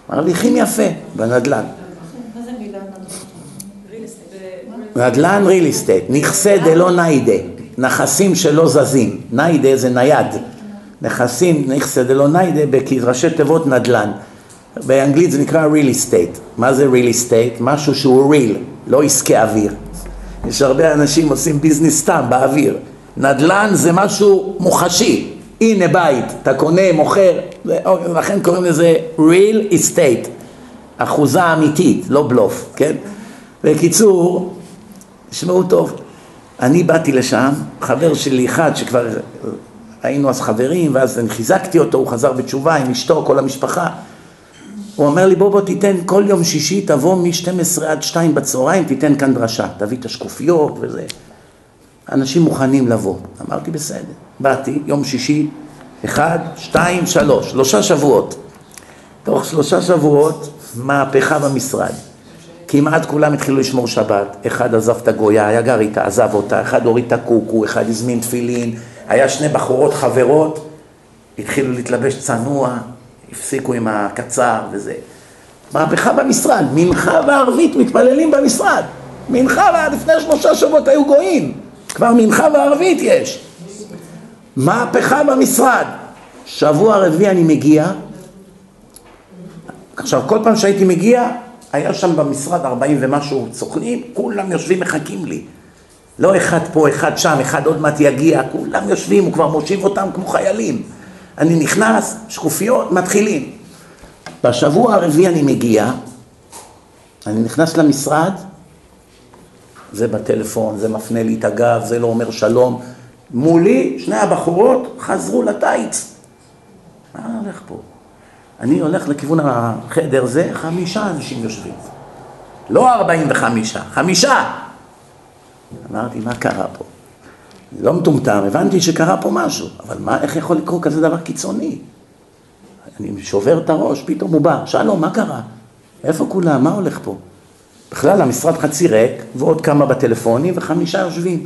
מרוויחים יפה בנדל"ן. נדל"ן? real estate, נכסי דלא ניידה, נכסים שלא זזים, ניידה זה נייד, נכסים, נכסי דלא ניידה, בראשי תיבות נדל"ן, באנגלית זה נקרא real estate, מה זה real estate? משהו שהוא real, לא עסקי אוויר, יש הרבה אנשים עושים ביזנס סתם באוויר, נדל"ן זה משהו מוחשי, הנה בית, אתה קונה, מוכר, לכן קוראים לזה real estate, אחוזה אמיתית, לא בלוף, כן? בקיצור, תשמעו טוב, אני באתי לשם, חבר שלי אחד שכבר היינו אז חברים, ואז אני חיזקתי אותו, הוא חזר בתשובה עם אשתו, כל המשפחה. הוא אומר לי, בוא בוא תיתן כל יום שישי, תבוא מ-12 עד 2 בצהריים, תיתן כאן דרשה, תביא את השקופיות וזה. אנשים מוכנים לבוא. אמרתי, בסדר. באתי, יום שישי, אחד, שתיים, שלוש, שלושה שבועות. תוך שלושה שבועות, מהפכה במשרד. כמעט כולם התחילו לשמור שבת, אחד עזב את הגויה, היה גר איתה, עזב אותה, אחד הוריד את הקוקו, אחד הזמין תפילין, היה שני בחורות חברות, התחילו להתלבש צנוע, הפסיקו עם הקצר וזה. מהפכה במשרד, מנחה וערבית מתפללים במשרד. מנחה, לפני שלושה שבועות היו גויים, כבר מנחה וערבית יש. מהפכה במשרד. שבוע רביעי אני מגיע, עכשיו כל פעם שהייתי מגיע, היה שם במשרד ארבעים ומשהו סוכנים, כולם יושבים מחכים לי. לא אחד פה, אחד שם, אחד עוד מעט יגיע, כולם יושבים, הוא כבר מושיב אותם כמו חיילים. אני נכנס, שקופיות, מתחילים. בשבוע הרביעי אני מגיע, אני נכנס למשרד, זה בטלפון, זה מפנה לי את הגב, זה לא אומר שלום. מולי, שני הבחורות חזרו לטייץ. מה הולך פה? אני הולך לכיוון החדר זה, חמישה אנשים יושבים. לא ארבעים וחמישה, חמישה! אמרתי, מה קרה פה? לא מטומטם, הבנתי שקרה פה משהו, אבל מה, איך יכול לקרות כזה דבר קיצוני? אני שובר את הראש, פתאום הוא בא, שלום, מה קרה? איפה כולם? מה הולך פה? בכלל המשרד חצי ריק, ועוד כמה בטלפונים, וחמישה יושבים.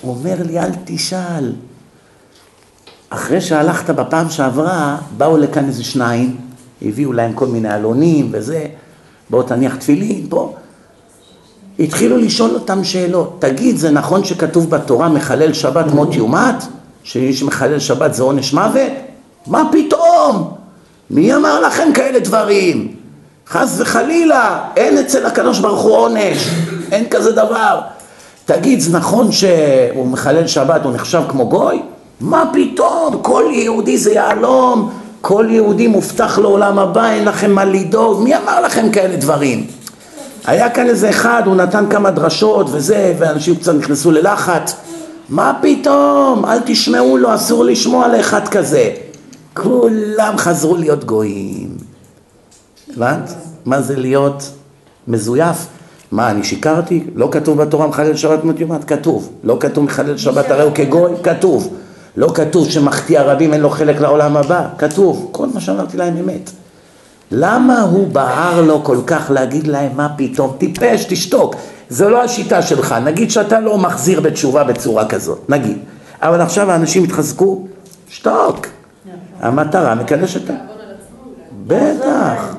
הוא אומר לי, אל תשאל, אחרי שהלכת בפעם שעברה, באו לכאן איזה שניים, הביאו להם כל מיני עלונים וזה, בואו תניח תפילין, פה. התחילו לשאול אותם שאלות, תגיד, זה נכון שכתוב בתורה מחלל שבת מות יומת? שמי שמחלל שבת זה עונש מוות? מה פתאום? מי אמר לכם כאלה דברים? חס וחלילה, אין אצל הקדוש ברוך הוא עונש, אין כזה דבר. תגיד, זה נכון שהוא מחלל שבת, הוא נחשב כמו גוי? מה פתאום? כל יהודי זה יהלום, כל יהודי מובטח לעולם הבא, אין לכם מה לדאוג, מי אמר לכם כאלה דברים? היה כאן איזה אחד, הוא נתן כמה דרשות וזה, ואנשים קצת נכנסו ללחץ. מה פתאום? אל תשמעו לו, אסור לשמוע לאחד כזה. כולם חזרו להיות גויים. הבנת? מה זה להיות מזויף? מה, אני שיקרתי? לא כתוב בתורה מחלל שבת מות יומת? כתוב. לא כתוב מחלל שבת הרי הוא כגוי? כתוב. לא כתוב שמחטיא הרבים אין לו חלק לעולם הבא, כתוב, כל מה שאמרתי להם אמת. למה הוא בער לו כל כך להגיד להם מה פתאום, טיפש, תשתוק, זו לא השיטה שלך, נגיד שאתה לא מחזיר בתשובה בצורה כזאת, נגיד, אבל עכשיו האנשים התחזקו, שתוק, המטרה מקדשת... בטח.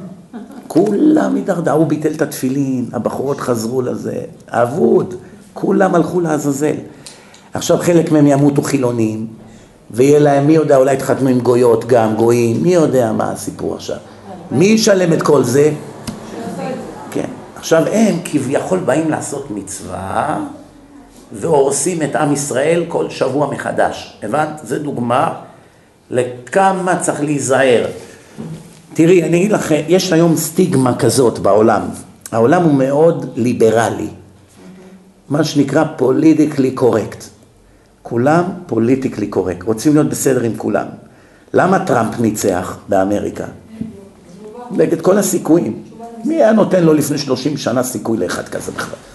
כולם הידרדרו, הוא ביטל את התפילין, הבחורות חזרו לזה, אבוד, כולם הלכו לעזאזל. עכשיו חלק מהם ימותו חילונים, ויהיה להם, מי יודע, אולי יתחתנו עם גויות גם, גויים, מי יודע מה הסיפור עכשיו. מי ישלם את כל זה? כן. עכשיו הם כביכול באים לעשות מצווה והורסים את עם ישראל כל שבוע מחדש. הבנת? זו דוגמה לכמה צריך להיזהר. תראי, אני אגיד לך, יש היום סטיגמה כזאת בעולם. העולם הוא מאוד ליברלי. מה שנקרא politically correct. כולם politically correct, רוצים להיות בסדר עם כולם. למה טראמפ ניצח באמריקה? נגד כל הסיכויים. מי היה נותן לו לפני 30 שנה סיכוי לאחד כזה בכלל?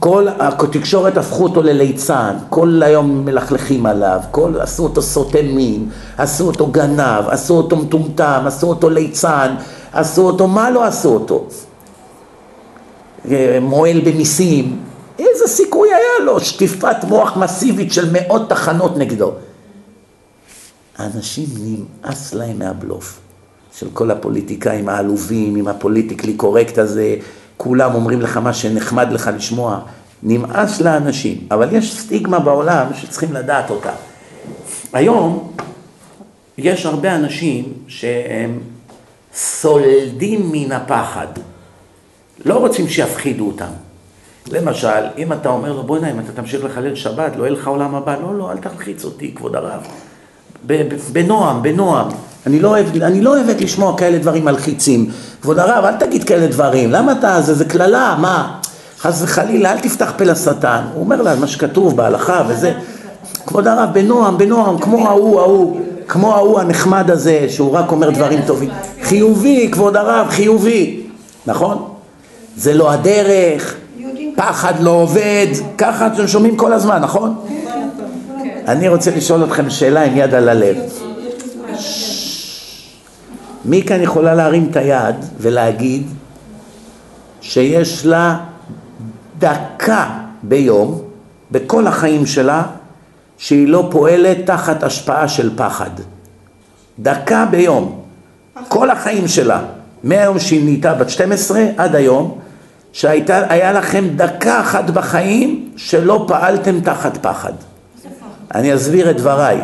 כל התקשורת הפכו אותו לליצן, כל היום מלכלכים עליו, כל, עשו אותו סוטה מין, עשו אותו גנב, עשו אותו מטומטם, עשו אותו ליצן, עשו אותו, מה לא עשו אותו? אה, מועל במיסים, איזה סיכוי היה לו? שטיפת מוח מסיבית של מאות תחנות נגדו. האנשים נמאס להם מהבלוף של כל הפוליטיקאים העלובים, עם הפוליטיקלי קורקט הזה, כולם אומרים לך מה שנחמד לך לשמוע, נמאס לאנשים, אבל יש סטיגמה בעולם שצריכים לדעת אותה. היום יש הרבה אנשים שהם סולדים מן הפחד, לא רוצים שיפחידו אותם. למשל, אם אתה אומר לו, בוא'נה, אם אתה תמשיך לחלל שבת, לא יהיה לך עולם הבא, לא, לא, אל תלחיץ אותי, כבוד הרב. בנועם, בנועם. אני לא, אוהב, אני לא אוהבת לשמוע כאלה דברים מלחיצים. כבוד הרב, אל תגיד כאלה דברים, למה אתה, זה, זה קללה, מה? חס וחלילה, אל תפתח פה לשטן. הוא אומר לה, מה שכתוב בהלכה וזה. כבוד הרב, בנועם, בנועם, כמו ההוא, ההוא, כמו ההוא הנחמד הזה, שהוא רק אומר דברים טובים. חיובי, כבוד הרב, חיובי. נכון? זה לא הדרך, פחד לא עובד, ככה אתם שומעים כל הזמן, נכון? אני רוצה לשאול אתכם שאלה עם יד על הלב. מי כאן יכולה להרים את היד ולהגיד שיש לה דקה ביום, בכל החיים שלה, שהיא לא פועלת תחת השפעה של פחד? דקה ביום, כל החיים שלה, מהיום שהיא נהייתה בת 12 עד היום, שהיה לכם דקה אחת בחיים שלא פעלתם תחת פחד. אני אסביר את דבריי.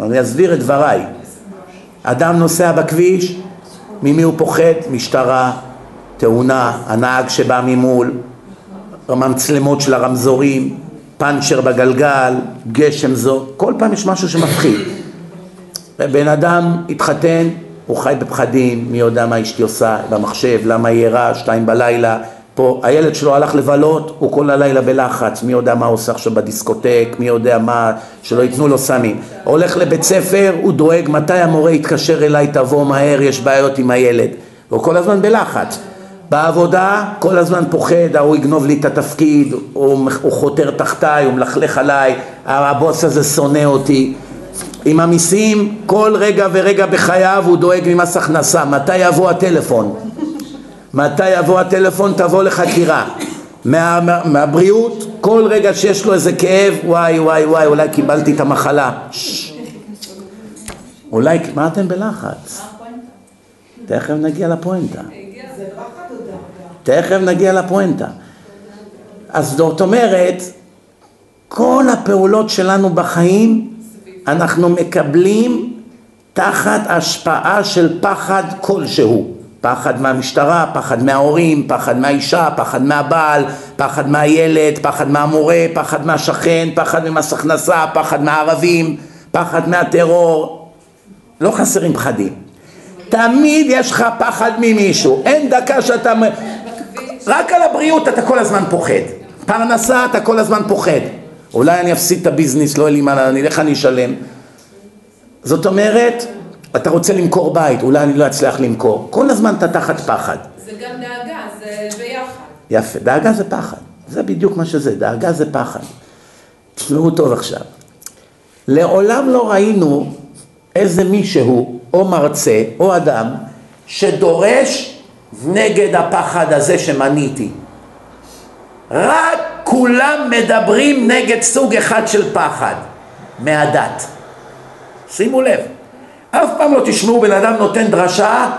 אני אסביר את דבריי. אדם נוסע בכביש, ממי הוא פוחד? משטרה, תאונה, הנהג שבא ממול, המצלמות של הרמזורים, פאנצ'ר בגלגל, גשם זו, כל פעם יש משהו שמפחיד. בן אדם התחתן, הוא חי בפחדים, מי יודע מה אשתי עושה במחשב, למה היא ערה, שתיים בלילה, פה הילד שלו הלך לבלות, הוא כל הלילה בלחץ, מי יודע מה הוא עושה עכשיו בדיסקוטק, מי יודע מה, שלא ייתנו לו סמים. הולך לבית ספר, הוא דואג מתי המורה יתקשר אליי, תבוא מהר, יש בעיות עם הילד. והוא כל הזמן בלחץ. בעבודה, כל הזמן פוחד, ההוא יגנוב לי את התפקיד, הוא, הוא חותר תחתיי, הוא מלכלך עליי, הבוס הזה שונא אותי. עם המיסים, כל רגע ורגע בחייו הוא דואג ממס הכנסה, מתי יבוא הטלפון? מתי יבוא הטלפון? תבוא לחקירה. מה, מה, מהבריאות, כל רגע שיש לו איזה כאב, וואי וואי וואי, אולי קיבלתי את המחלה. אולי, מה אתם בלחץ? תכף נגיע לפואנטה. תכף נגיע לפואנטה. אז זאת אומרת, כל הפעולות שלנו בחיים, אנחנו מקבלים תחת השפעה של פחד כלשהו. פחד מהמשטרה, פחד מההורים, פחד מהאישה, פחד מהבעל, פחד מהילד, פחד מהמורה, פחד מהשכן, פחד ממס הכנסה, פחד מהערבים, פחד מהטרור. לא חסרים פחדים. תמיד יש לך פחד ממישהו, אין דקה שאתה... רק על הבריאות אתה כל הזמן פוחד. פרנסה אתה כל הזמן פוחד. אולי אני אפסיד את הביזנס, לא יהיה לי מה, אני, איך אני אשלם? זאת אומרת, אתה רוצה למכור בית, אולי אני לא אצליח למכור. כל הזמן אתה תחת פחד. זה גם דאגה, זה ביחד. יפה, דאגה זה פחד. זה בדיוק מה שזה, דאגה זה פחד. תשמעו טוב עכשיו. לעולם לא ראינו איזה מישהו, או מרצה, או אדם, שדורש נגד הפחד הזה שמניתי. רק כולם מדברים נגד סוג אחד של פחד, מהדת. שימו לב, אף פעם לא תשמעו בן אדם נותן דרשה,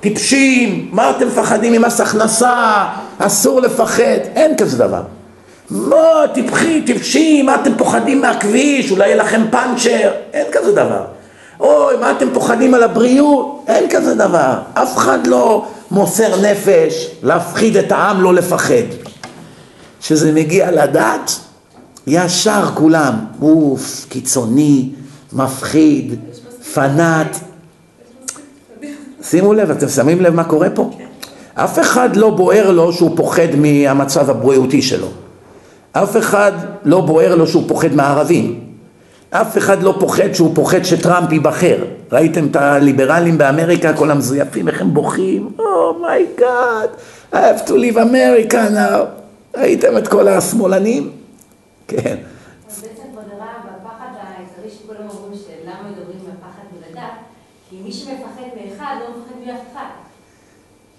טיפשים, מה אתם מפחדים ממס הכנסה, אסור לפחד, אין כזה דבר. לא, טיפחי, טיפשים, מה אתם פוחדים מהכביש, אולי יהיה לכם פאנצ'ר, אין כזה דבר. אוי, מה אתם פוחדים על הבריאות? אין כזה דבר. אף אחד לא מוסר נפש להפחיד את העם לא לפחד. כשזה מגיע לדת, ישר כולם, אוף, קיצוני, מפחיד, פנאט. שימו לב, אתם שמים לב מה קורה פה? אף אחד לא בוער לו שהוא פוחד מהמצב הבריאותי שלו. אף אחד לא בוער לו שהוא פוחד מהערבים. אף אחד לא פוחד שהוא פוחד שטראמפ ייבחר. ראיתם את הליברלים באמריקה, כל המזויפים, איך הם בוכים? oh my God, oh I have to leave America now. ראיתם את כל השמאלנים? כן. אז בעצם כבוד הרב, הפחד שכולם אומרים שלמה מדברים מהפחד מלדת, כי מי שמפחד מאחד לא מפחד מאף אחד.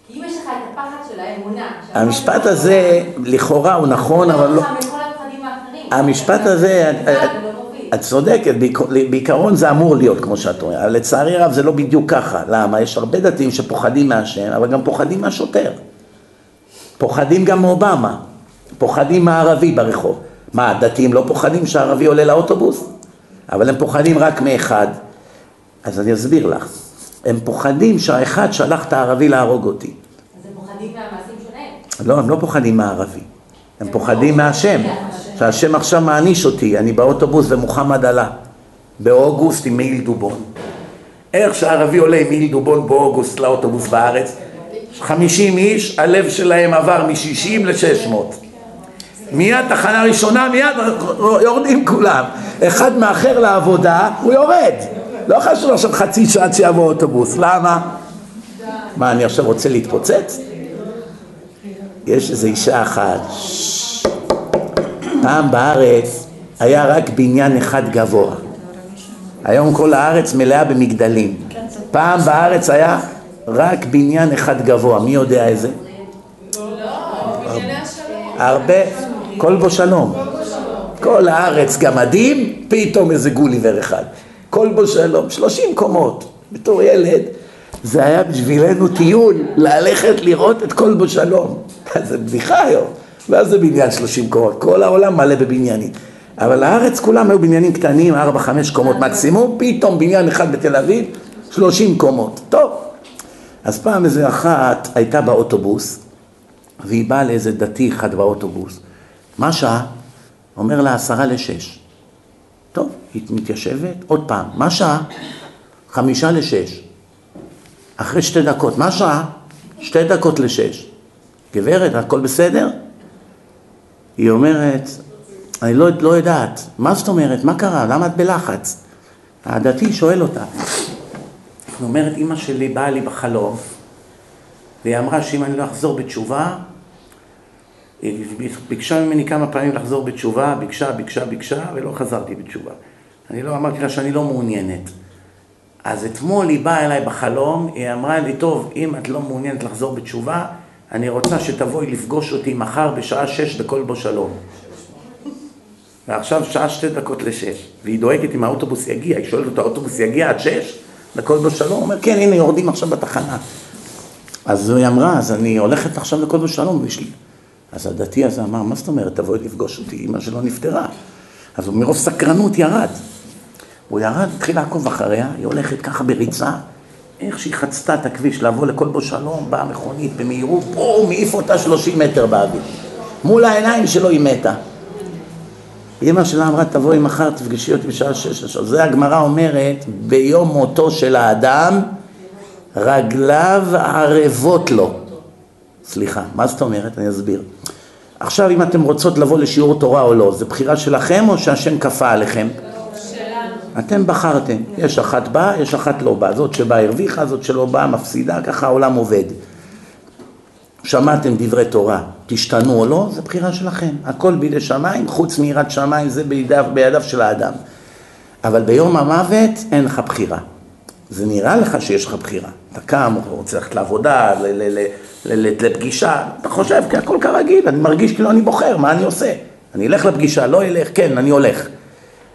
כי אם יש לך את הפחד של האמונה, המשפט הזה, לכאורה הוא נכון, אבל לא... האחרים. המשפט הזה, אחד את- צודקת, בעיקר- בעיקרון זה אמור להיות כמו שאת אומרת, אבל לצערי הרב זה לא בדיוק ככה, למה? יש הרבה דתיים שפוחדים מהשם, אבל גם פוחדים מהשוטר. פוחדים גם מאובמה, פוחדים מהערבי ברחוב. מה, הדתיים לא פוחדים שהערבי עולה לאוטובוס? אבל הם פוחדים רק מאחד. אז אני אסביר לך. הם פוחדים שהאחד שלח את הערבי להרוג אותי. אז הם פוחדים מהמעשים שלהם. לא, הם לא פוחדים מהערבי, הם פוחדים מהשם, שהשם עכשיו מעניש אותי, אני באוטובוס ומוחמד עלה, באוגוסט עם מעיל דובון. איך שהערבי עולה עם מעיל דובון באוגוסט לאוטובוס בארץ, 50 איש, הלב שלהם עבר מ-60 ל-600. מיד תחנה ראשונה, מיד יורדים כולם. אחד מאחר לעבודה, הוא יורד. לא חשוב עכשיו חצי שעה עד שיבוא אוטובוס, למה? מה, אני עכשיו רוצה להתפוצץ? יש איזו אישה אחת, פעם בארץ היה רק בניין אחד גבוה. היום כל הארץ מלאה במגדלים. פעם בארץ היה רק בניין אחד גבוה, מי יודע איזה? הרבה, כל בו שלום. כל הארץ גמדים, פתאום איזה גוליבר אחד. כל בו שלום, שלושים קומות. בתור ילד, זה היה בשבילנו טיול, ללכת לראות את כל בו שלום. זה בדיחה היום. ואז זה בניין שלושים קומות, כל העולם מלא בבניינים. אבל הארץ כולם היו בניינים קטנים, ארבע, חמש קומות מקסימום, פתאום בניין אחד בתל אביב, שלושים קומות. טוב. אז פעם איזה אחת הייתה באוטובוס, והיא באה לאיזה דתי אחד באוטובוס. מה שעה? אומר לה עשרה לשש. טוב, היא מתיישבת, עוד פעם, מה שעה? חמישה לשש. אחרי שתי דקות, מה שעה? שתי דקות לשש. גברת, הכל בסדר? היא אומרת, אני לא, לא יודעת, מה זאת אומרת? מה קרה? למה את בלחץ? הדתי שואל אותה. היא אומרת, אימא שלי באה לי בחלום, והיא אמרה שאם אני לא אחזור בתשובה, ביקשה ממני כמה פעמים לחזור בתשובה, ביקשה, ביקשה, ביקשה, ולא חזרתי בתשובה. אני לא אמרתי לה שאני לא מעוניינת. אז אתמול היא באה אליי בחלום, היא אמרה לי, טוב, אם את לא מעוניינת לחזור בתשובה, אני רוצה שתבואי לפגוש אותי מחר בשעה שש בכל בו שלום. ועכשיו שעה שתי דקות לשש, והיא דואגת אם האוטובוס יגיע, היא שואלת אותו, האוטובוס יגיע עד שש? לכל בו שלום? הוא אומר, כן, הנה יורדים עכשיו בתחנה. אז היא אמרה, אז אני הולכת עכשיו לכל בו שלום, ויש לי... אז הדתי הזה אמר, מה זאת אומרת, תבואי לפגוש אותי, אמא שלו נפטרה. אז הוא מרוב סקרנות ירד. הוא ירד, התחיל לעקוב אחריה, היא הולכת ככה בריצה, איך שהיא חצתה את הכביש לבוא לכל בו שלום, באה מכונית במהירות, בואו, מעיף אותה 30 מטר באוויר. מול העיניים שלו היא מתה. אמא שלה אמרה, תבואי מחר, תפגשי אותי בשעה שש. עכשיו, זה הגמרא אומרת, ביום מותו של האדם, רגליו ערבות לו. סליחה, מה זאת אומרת? אני אסביר. עכשיו, אם אתם רוצות לבוא לשיעור תורה או לא, זה בחירה שלכם או שהשם כפה עליכם? אתם בחרתם, יש אחת באה, יש אחת לא באה, זאת שבאה הרוויחה, זאת שלא באה מפסידה, ככה העולם עובד. שמעתם דברי תורה, תשתנו או לא, זה בחירה שלכם. הכל בידי שמיים, חוץ מיראת שמיים זה בידיו, בידיו של האדם. אבל ביום המוות אין לך בחירה. זה נראה לך שיש לך בחירה. אתה קם, רוצה ללכת לעבודה, לפגישה, אתה חושב, כי הכל כרגיל, אני מרגיש כאילו אני בוחר, מה אני עושה? אני אלך לפגישה, לא אלך, כן, אני הולך.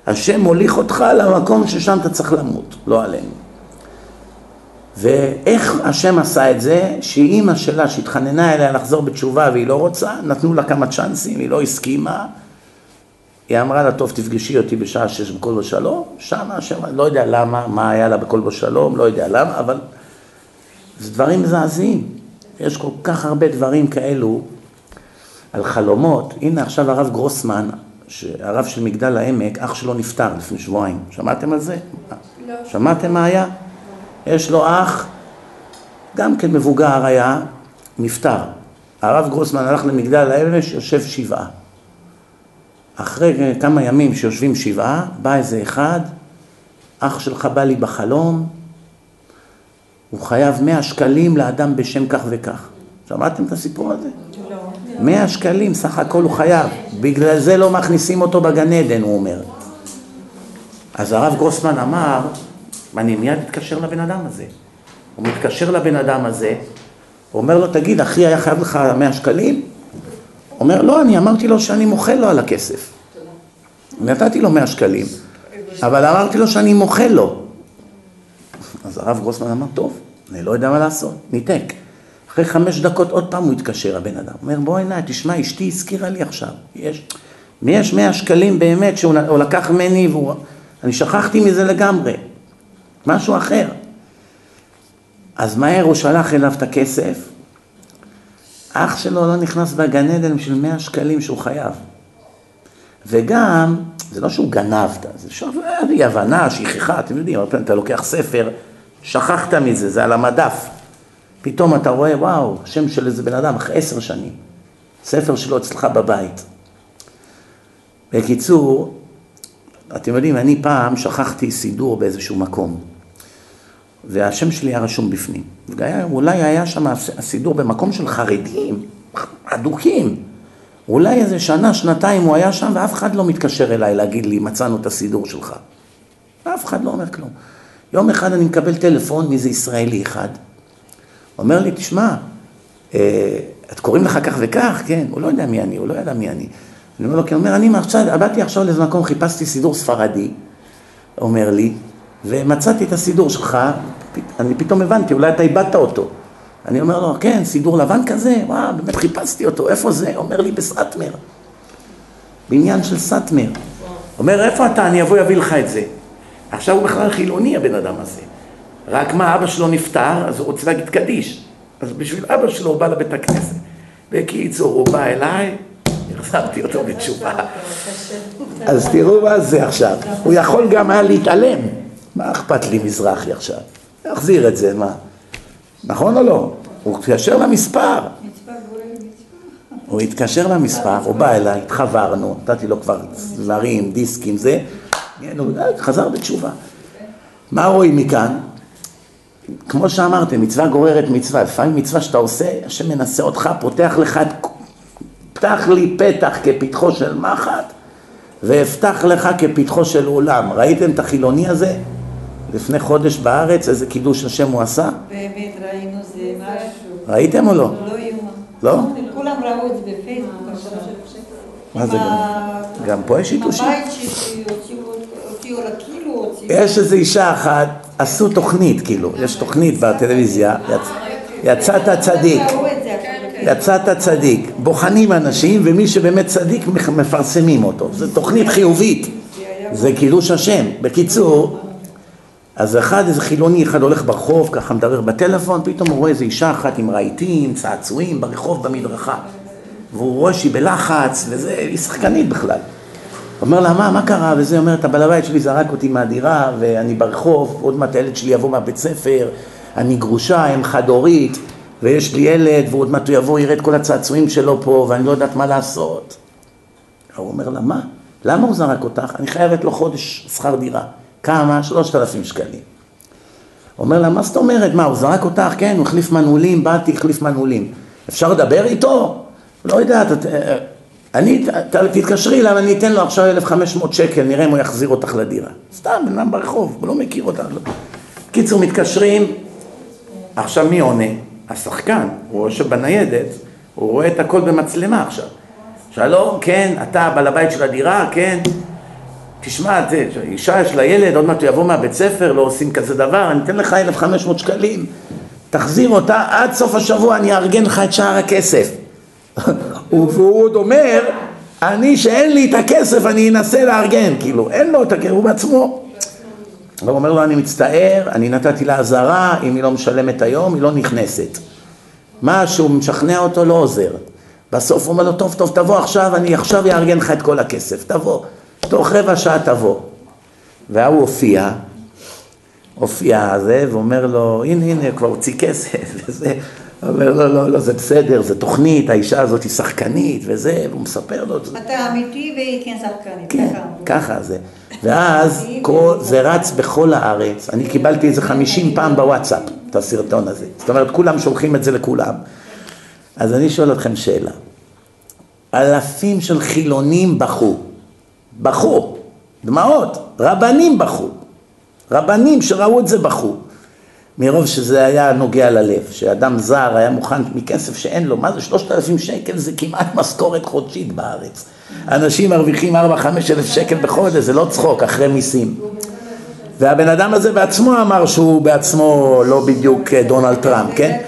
השם מוליך אותך למקום ששם אתה צריך למות, לא עלינו. ואיך השם עשה את זה? שאימא שלה שהתחננה אליה לחזור בתשובה והיא לא רוצה, נתנו לה כמה צ'אנסים, היא לא הסכימה. היא אמרה לה, טוב, תפגשי אותי בשעה שש בקול בשלום, שם השם, לא יודע למה, מה היה לה בקול בשלום, לא יודע למה, אבל זה דברים מזעזעים. יש כל כך הרבה דברים כאלו על חלומות. הנה עכשיו הרב גרוסמן, הרב של מגדל העמק, אח שלו נפטר לפני שבועיים. שמעתם על זה? לא. שמעתם מה היה? יש לו אח, גם כן מבוגר היה, נפטר. הרב גרוסמן הלך למגדל האמש, יושב שבעה. אחרי כמה ימים שיושבים שבעה, בא איזה אחד, אח שלך בא לי בחלום, הוא חייב 100 שקלים לאדם בשם כך וכך. שמעתם את הסיפור הזה? לא. 100 שקלים סך הכל הוא חייב, בגלל זה לא מכניסים אותו בגן עדן, הוא אומר. אז הרב גרוסמן אמר, אני מיד מתקשר לבן אדם הזה. הוא מתקשר לבן אדם הזה, הוא אומר לו, תגיד, אחי היה חייב לך 100 שקלים? אומר, לא, אני אמרתי לו שאני מוחל לו על הכסף. נתתי לו 100 שקלים, אבל אמרתי לו שאני מוחל לו. אז הרב גרוסמן אמר, טוב, אני לא יודע מה לעשות, ניתק. אחרי חמש דקות עוד פעם הוא התקשר, הבן אדם. אומר, בוא הנה, תשמע, אשתי הזכירה לי עכשיו. יש, יש 100 שקלים באמת שהוא הוא לקח ממני, והוא, אני שכחתי מזה לגמרי. משהו אחר. אז מהר הוא שלח אליו את הכסף. אח שלו לא נכנס בגן עדן של 100 שקלים שהוא חייב. וגם, זה לא שהוא גנב, זה אי הבנה, שכחה, אתם יודעים, אתה לוקח ספר, שכחת מזה, זה על המדף. פתאום אתה רואה, וואו, שם של איזה בן אדם אחרי עשר שנים. ספר שלו אצלך בבית. בקיצור, אתם יודעים, אני פעם שכחתי סידור באיזשהו מקום, והשם שלי היה רשום בפנים. אולי היה שם הסידור במקום של חרדים, אדוקים. אולי איזה שנה, שנתיים הוא היה שם, ואף אחד לא מתקשר אליי להגיד לי, מצאנו את הסידור שלך. אף אחד לא אומר כלום. יום אחד אני מקבל טלפון מאיזה ישראלי אחד, אומר לי, תשמע, אה, את קוראים לך כך וכך? כן, הוא לא יודע מי אני, הוא לא יודע מי אני. אני אומר לו, כן, אומר, אני עכשיו, באתי עכשיו לאיזה מקום, חיפשתי סידור ספרדי, אומר לי, ומצאתי את הסידור שלך, אני פתאום הבנתי, אולי אתה איבדת אותו. אני אומר לו, כן, סידור לבן כזה, וואו, באמת חיפשתי אותו, איפה זה? אומר לי, בסאטמר. בעניין של סאטמר. אומר, איפה אתה? אני אבוא אביא לך את זה. עכשיו הוא בכלל חילוני, הבן אדם הזה. רק מה, אבא שלו נפטר, אז הוא רוצה להגיד קדיש. אז בשביל אבא שלו הוא בא לבית הכנסת. בקיצור, הוא בא אליי, החזרתי אותו בתשובה. אז תראו מה זה עכשיו. הוא יכול גם היה להתעלם. מה אכפת לי מזרחי עכשיו? להחזיר את זה, מה? נכון או לא? הוא התקשר למספר. הוא התקשר למספר, הוא בא אליי, התחברנו, נתתי לו כבר דברים, דיסקים, זה, חזר בתשובה. מה רואים מכאן? כמו שאמרתם, מצווה גוררת מצווה, לפעמים מצווה שאתה עושה, השם מנסה אותך, פותח לך את... פתח לי פתח כפתחו של מחט, ואפתח לך כפתחו של אולם. ראיתם את החילוני הזה? לפני חודש בארץ, איזה קידוש השם הוא עשה? באמת ראינו זה משהו. ראיתם או לא? לא יאומן. לא? כולם ראו את זה בפייסבוק. מה זה גם? גם פה יש שיתושים? יש איזו אישה אחת, עשו תוכנית כאילו, יש תוכנית בטלוויזיה, יצ- יצאת צדיק. יצאת צדיק, בוחנים אנשים ומי שבאמת צדיק מפרסמים אותו, זו תוכנית חיובית, זה קידוש השם. בקיצור, אז אחד, איזה חילוני אחד הולך ברחוב, ככה מדבר בטלפון, פתאום הוא רואה איזו אישה אחת עם רהיטים, צעצועים, ברחוב, במדרכה. והוא רואה שהיא בלחץ, וזה, היא שחקנית בכלל. אומר לה, מה, מה קרה? וזה, אומרת, הבעל הבית שלי זרק אותי מהדירה, ואני ברחוב, עוד מעט הילד שלי יבוא מהבית ספר, אני גרושה, אם חד-הורית, ויש לי ילד, ועוד מעט הוא יבוא, יראה את כל הצעצועים שלו פה, ואני לא יודעת מה לעשות. הוא אומר לה, מה? למה הוא זרק אותך? אני חייבת לו חודש שכר דירה. כמה? שלושת אלפים שקלים. אומר לה, מה זאת אומרת? מה, הוא זרק אותך? כן, הוא החליף מנעולים, באתי, החליף מנעולים. אפשר לדבר איתו? לא יודעת, את, אה, אני, תתקשרי אליו, אני אתן לו עכשיו 1,500 שקל, נראה אם הוא יחזיר אותך לדירה. סתם, בן אדם ברחוב, הוא לא מכיר אותך. לא. קיצור, מתקשרים, עכשיו מי עונה? השחקן, הוא יושב בניידת, הוא רואה את הכל במצלמה עכשיו. שלום, כן, אתה בעל הבית של הדירה, כן. תשמע, אישה יש לה ילד, עוד מעט הוא יבוא מהבית ספר, לא עושים כזה דבר, אני אתן לך 1,500 שקלים, תחזיר אותה, עד סוף השבוע אני אארגן לך את שאר הכסף. והוא עוד אומר, אני שאין לי את הכסף, אני אנסה לארגן, כאילו, אין לו את הכסף, הוא בעצמו. הוא אומר לו, אני מצטער, אני נתתי לה אזהרה, אם היא לא משלמת היום, היא לא נכנסת. מה שהוא משכנע אותו לא עוזר. בסוף הוא אומר לו, טוב, טוב, תבוא עכשיו, אני עכשיו אארגן לך את כל הכסף, תבוא. תוך רבע שעה תבוא. וההוא הופיע, הופיע זה, ואומר לו, הנה, הנה, כבר הוציא כסף, וזה. אומר לו, לא, לא, זה בסדר, זה תוכנית, האישה הזאת היא שחקנית, וזה, והוא מספר לו, זה- אתה אמיתי והיא כן שחקנית. כן, ככה זה. ואז כל, זה רץ בכל הארץ, אני קיבלתי איזה 50 פעם בוואטסאפ, את הסרטון הזה. זאת אומרת, כולם שולחים את זה לכולם. אז אני שואל אתכם שאלה. אלפים של חילונים בכו, בכו, דמעות, רבנים בכו, רבנים שראו את זה בכו, מרוב שזה היה נוגע ללב, שאדם זר היה מוכן מכסף שאין לו, מה זה שלושת אלפים שקל זה כמעט משכורת חודשית בארץ. אנשים מרוויחים ארבע, חמש אלף שקל בחודש, זה לא צחוק, אחרי מיסים. והבן אדם הזה בעצמו אמר שהוא בעצמו לא בדיוק אה, דונלד טראמפ, כן?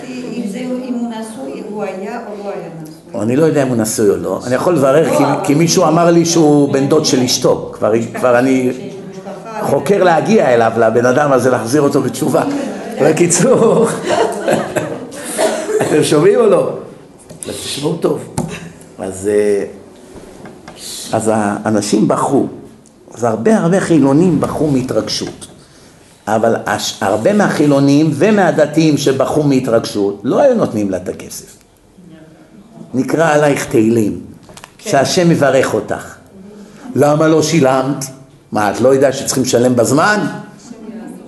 אני לא יודע אם הוא נשוי או לא, אני יכול לברר כי, כי מישהו אמר לי שהוא בן דוד של אשתו, כבר, כבר אני חוקר להגיע אליו, לבן אדם הזה, להחזיר אותו בתשובה. בקיצור, אתם שומעים או לא? אז תשמעו טוב. אז, אה, אז האנשים בכו, אז הרבה הרבה חילונים בכו מהתרגשות. אבל הש- הרבה מהחילונים ומהדתיים שבכו מהתרגשות לא היו נותנים לה את הכסף. נקרא עלייך תהילים, שהשם יברך אותך. למה לא שילמת? מה, את לא יודעת שצריכים לשלם בזמן?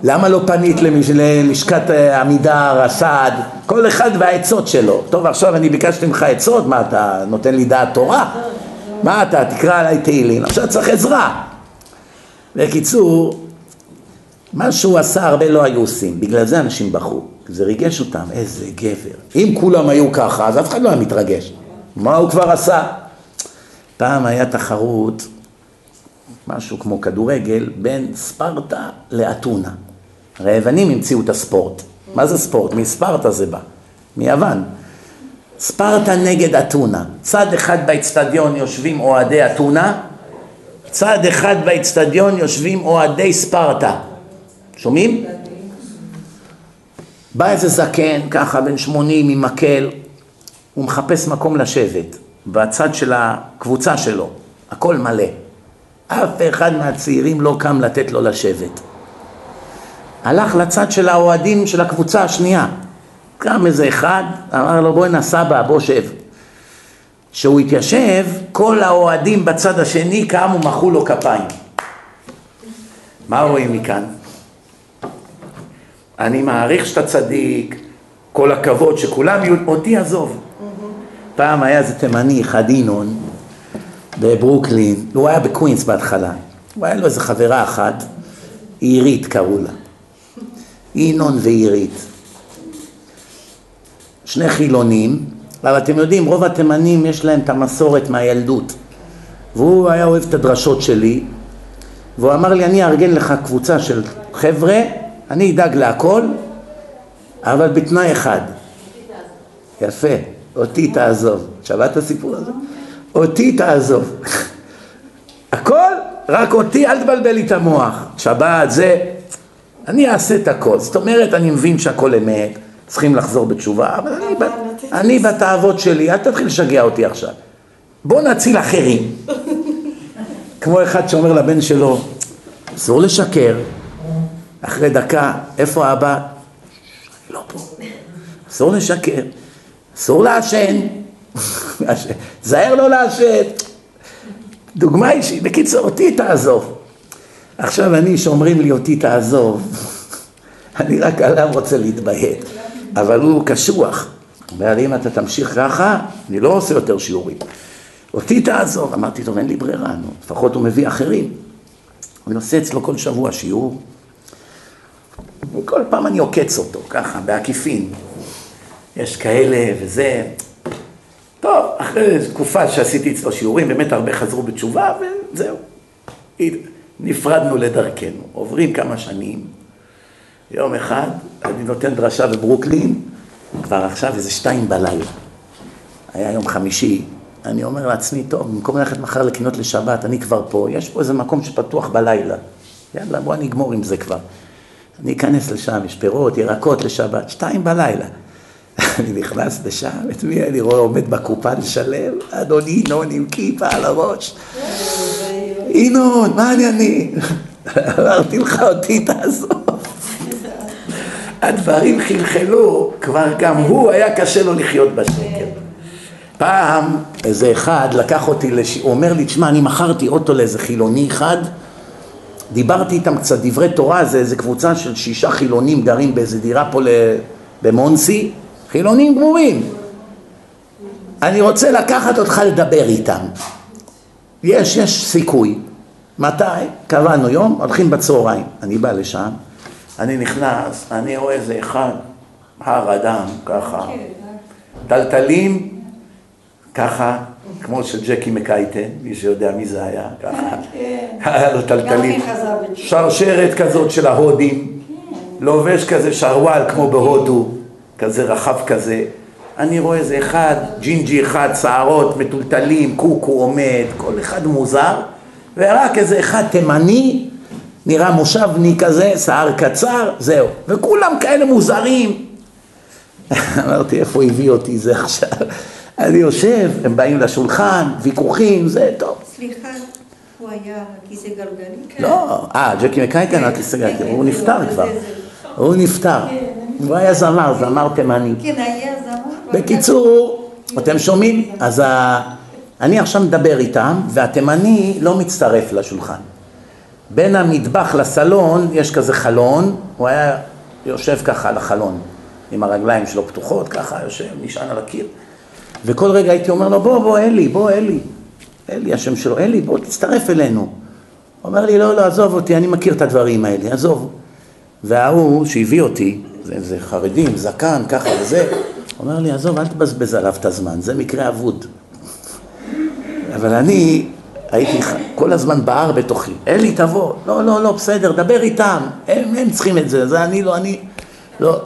למה לא פנית למש- ללשכת אה, עמידר, הסעד? כל אחד והעצות שלו. טוב, עכשיו אני ביקשתי ממך עצות, מה, אתה נותן לי דעת תורה? מה אתה, תקרא עליי תהילים, עכשיו צריך עזרה. בקיצור, מה שהוא עשה הרבה לא היו עושים, בגלל זה אנשים בכו, זה ריגש אותם, איזה גבר. אם כולם היו ככה, אז אף אחד לא היה מתרגש. מה הוא כבר עשה? פעם היה תחרות, משהו כמו כדורגל, בין ספרטה לאתונה. הרי היוונים המציאו את הספורט. מה זה ספורט? מספרטה זה בא, מיוון. ספרטה נגד אתונה. צד אחד באצטדיון יושבים אוהדי אתונה, צד אחד באצטדיון יושבים אוהדי ספרטה. שומעים? בא איזה זקן, ככה בן 80 עם מקל, הוא מחפש מקום לשבת, בצד של הקבוצה שלו, הכל מלא. אף אחד מהצעירים לא קם לתת לו לשבת. הלך לצד של האוהדים של הקבוצה השנייה. קם איזה אחד, אמר לו בוא'נה סבא, בוא שב. כשהוא התיישב, כל האוהדים בצד השני קמו, מחאו לו כפיים. מה רואים מכאן? אני מעריך שאתה צדיק, כל הכבוד, שכולם יהיו, אותי עזוב. פעם היה איזה תימני, אחד ינון, בברוקלין, הוא היה בקווינס בהתחלה, הוא היה לו איזה חברה אחת, עירית קראו לה, ינון ועירית. שני חילונים, אבל אתם יודעים, רוב התימנים יש להם את המסורת מהילדות. והוא היה אוהב את הדרשות שלי, והוא אמר לי, אני אארגן לך קבוצה של חבר'ה, אני אדאג להכל, אבל בתנאי אחד. יפה, אותי תעזוב. שמעת את הסיפור הזה? אותי תעזוב. הכל, רק אותי, אל תבלבל לי את המוח. שבת, זה, אני אעשה את הכל. זאת אומרת, אני מבין שהכל אמת, צריכים לחזור בתשובה, אבל אני, ב- אני בתאוות שלי, אל תתחיל לשגע אותי עכשיו. בוא נציל אחרים. כמו אחד שאומר לבן שלו, אסור לשקר, אחרי דקה, איפה אבא? לא פה. אסור לשקר, אסור לעשן, זהר לא לעשן. דוגמה אישית, בקיצור, אותי תעזוב. עכשיו אני, שאומרים לי אותי תעזוב, אני רק עליו רוצה להתביית, אבל הוא קשוח. אומר לי, אם אתה תמשיך ככה, אני לא עושה יותר שיעורים. אותי תעזוב. אמרתי, טוב, אין לי ברירה, נו, לפחות הוא מביא אחרים. אני עושה אצלו כל שבוע שיעור, וכל פעם אני עוקץ אותו, ככה, בעקיפין. יש כאלה וזה. טוב, אחרי תקופה שעשיתי אצלו שיעורים, באמת הרבה חזרו בתשובה, וזהו. נפרדנו לדרכנו. עוברים כמה שנים, יום אחד אני נותן דרשה בברוקלין, כבר עכשיו איזה שתיים בלילה. היה יום חמישי, אני אומר לעצמי, טוב, במקום ללכת מחר לקנות לשבת, אני כבר פה, יש פה איזה מקום שפתוח בלילה. יאללה, בוא נגמור עם זה כבר. אני אכנס לשם, יש פירות, ירקות לשבת, שתיים בלילה. אני נכנס לשם, את מי אני רואה עומד בקופה לשלם? אדון ינון עם כיפה על הראש. ינון, מה העניינים? אמרתי לך, אותי תעזוב. הדברים חלחלו, כבר גם הוא היה קשה לו לחיות בשקר. פעם איזה אחד לקח אותי, לש... הוא אומר לי, תשמע, אני מכרתי אוטו לאיזה חילוני אחד, דיברתי איתם קצת דברי תורה, זה איזה קבוצה של שישה חילונים גרים באיזה דירה פה במונסי, חילונים גמורים. אני רוצה לקחת אותך לדבר איתם. יש, יש סיכוי. מתי? קבענו יום, הולכים בצהריים. אני בא לשם, אני נכנס, אני רואה איזה אחד, הר אדם, ככה, טלטלים, ככה, כמו של ג'קי מקייטן, מי שיודע מי זה היה, ככה, היה לו טלטלים, שרשרת כזאת של ההודים, לובש כזה שרוואל כמו בהודו, כזה רחב כזה, אני רואה איזה אחד, ג'ינג'י אחד, שערות, מטולטלים, קוקו עומד, כל אחד מוזר, ורק איזה אחד תימני, נראה מושבני כזה, שיער קצר, זהו. וכולם כאלה מוזרים. אמרתי, איפה הביא אותי זה עכשיו? אני יושב, הם באים לשולחן, ויכוחים, זה טוב. סליחה, הוא היה כיסא גלגלים? לא, אה, ג'קי מקייטן על כיסא גלגלים, הוא נפטר כבר. זה- הוא נפטר. הוא היה זמר, זמר תימני. כן, היה. בקיצור, אתם שומעים? אז ה... אני עכשיו מדבר איתם, והתימני לא מצטרף לשולחן. בין המטבח לסלון יש כזה חלון, הוא היה יושב ככה על החלון, עם הרגליים שלו פתוחות, ככה יושב, נשען על הקיר. וכל רגע הייתי אומר לו, בוא, בוא, אלי, בוא, אלי. אלי, השם שלו, אלי, בוא, תצטרף אלינו. הוא אומר לי, לא, לא, עזוב אותי, אני מכיר את הדברים האלה, עזוב. וההוא שהביא אותי, זה, זה חרדים, זקן, ככה וזה, אומר לי, עזוב, אל תבזבז עליו את הזמן, זה מקרה אבוד. אבל אני הייתי כל הזמן בער בתוכי, אלי תבוא, לא, לא, לא, בסדר, דבר איתם, הם, הם צריכים את זה, זה אני לא, אני, לא.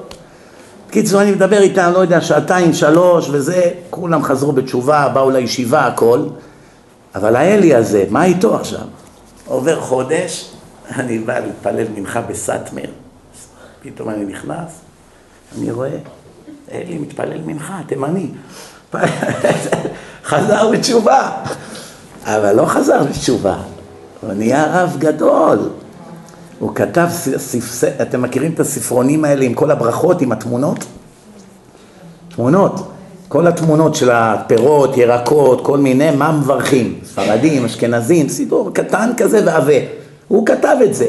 בקיצור, אני מדבר איתם, לא יודע, שעתיים, שלוש וזה, כולם חזרו בתשובה, באו לישיבה, הכל, אבל האלי הזה, מה איתו עכשיו? עובר חודש, אני בא להתפלל מנחה בסאטמר, פתאום אני נכנס, אני רואה, אלי מתפלל מנחה, תימני. חזר בתשובה, אבל לא חזר בתשובה, הוא נהיה רב גדול. הוא כתב, ספס... אתם מכירים את הספרונים האלה עם כל הברכות, עם התמונות? תמונות, כל התמונות של הפירות, ירקות, כל מיני, מה מברכים, ספרדים, אשכנזים, סידור קטן כזה ועבה. הוא כתב את זה.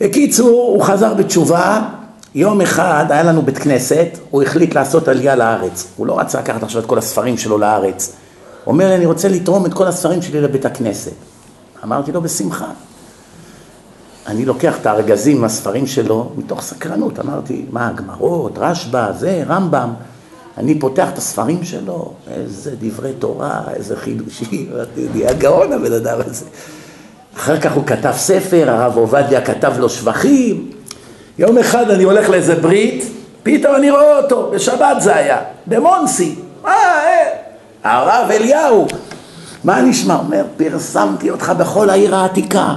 בקיצור, הוא חזר בתשובה, יום אחד היה לנו בית כנסת, הוא החליט לעשות עלייה לארץ. הוא לא רצה לקחת עכשיו את כל הספרים שלו לארץ. הוא אומר לי, אני רוצה לתרום את כל הספרים שלי לבית הכנסת. אמרתי לו, בשמחה. אני לוקח את הארגזים מהספרים שלו מתוך סקרנות, אמרתי, מה, גמרות, רשב"א, זה, רמב"ם. אני פותח את הספרים שלו, איזה דברי תורה, איזה חידושים, אמרתי, נהיה גאון הבן אדם הזה. אחר כך הוא כתב ספר, הרב עובדיה כתב לו שבחים. יום אחד אני הולך לאיזה ברית, פתאום אני רואה אותו, בשבת זה היה, במונסי. מה, אה, הרב אליהו. מה נשמע? אומר, פרסמתי אותך בכל העיר העתיקה.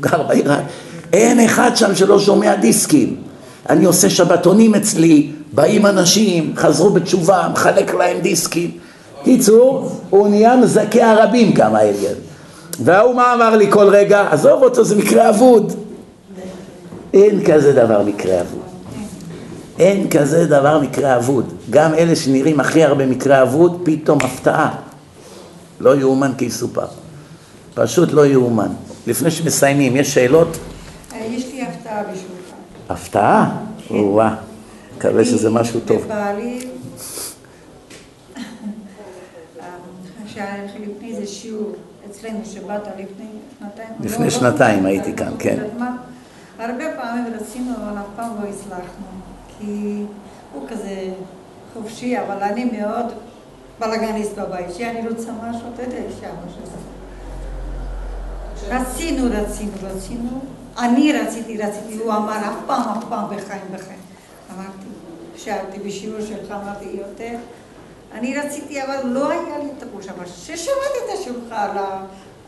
גר בעיר העתיקה. אין אחד שם שלא שומע דיסקים. אני עושה שבתונים אצלי, באים אנשים, חזרו בתשובה, מחלק להם דיסקים. קיצור, הוא נהיה מזכה הרבים גם האליאל. וההוא מה אמר לי כל רגע? עזוב אותו, זה מקרה אבוד. אין כזה דבר מקרה אבוד. אין כזה דבר מקרה אבוד. גם אלה שנראים הכי הרבה מקרה אבוד, פתאום הפתעה. לא יאומן כי יסופר. פשוט לא יאומן. לפני שמסיימים, יש שאלות? אה, יש לי הפתעה בשבילך. הפתעה? או-אה, מקווה שזה משהו טוב. ובעלי, שהיה לפני איזה שיעור אצלנו שבאת לפני שנתיים. לפני לא- שנתיים לא- הייתי כאן, כן. הרבה פעמים רצינו, אבל אף פעם לא הצלחנו, כי הוא כזה חופשי, אבל אני מאוד בלאגניסט בבית, שאני רוצה משהו, אתה יודע, אישה, משהו. רצינו, רצינו, רצינו. אני רציתי, רציתי, הוא אמר אף פעם, אף פעם בחיים, בחיים. אמרתי, שאלתי בשיעור שלך, אמרתי יותר. אני רציתי, אבל לא היה לי את הפוש, אבל כששמעתי את על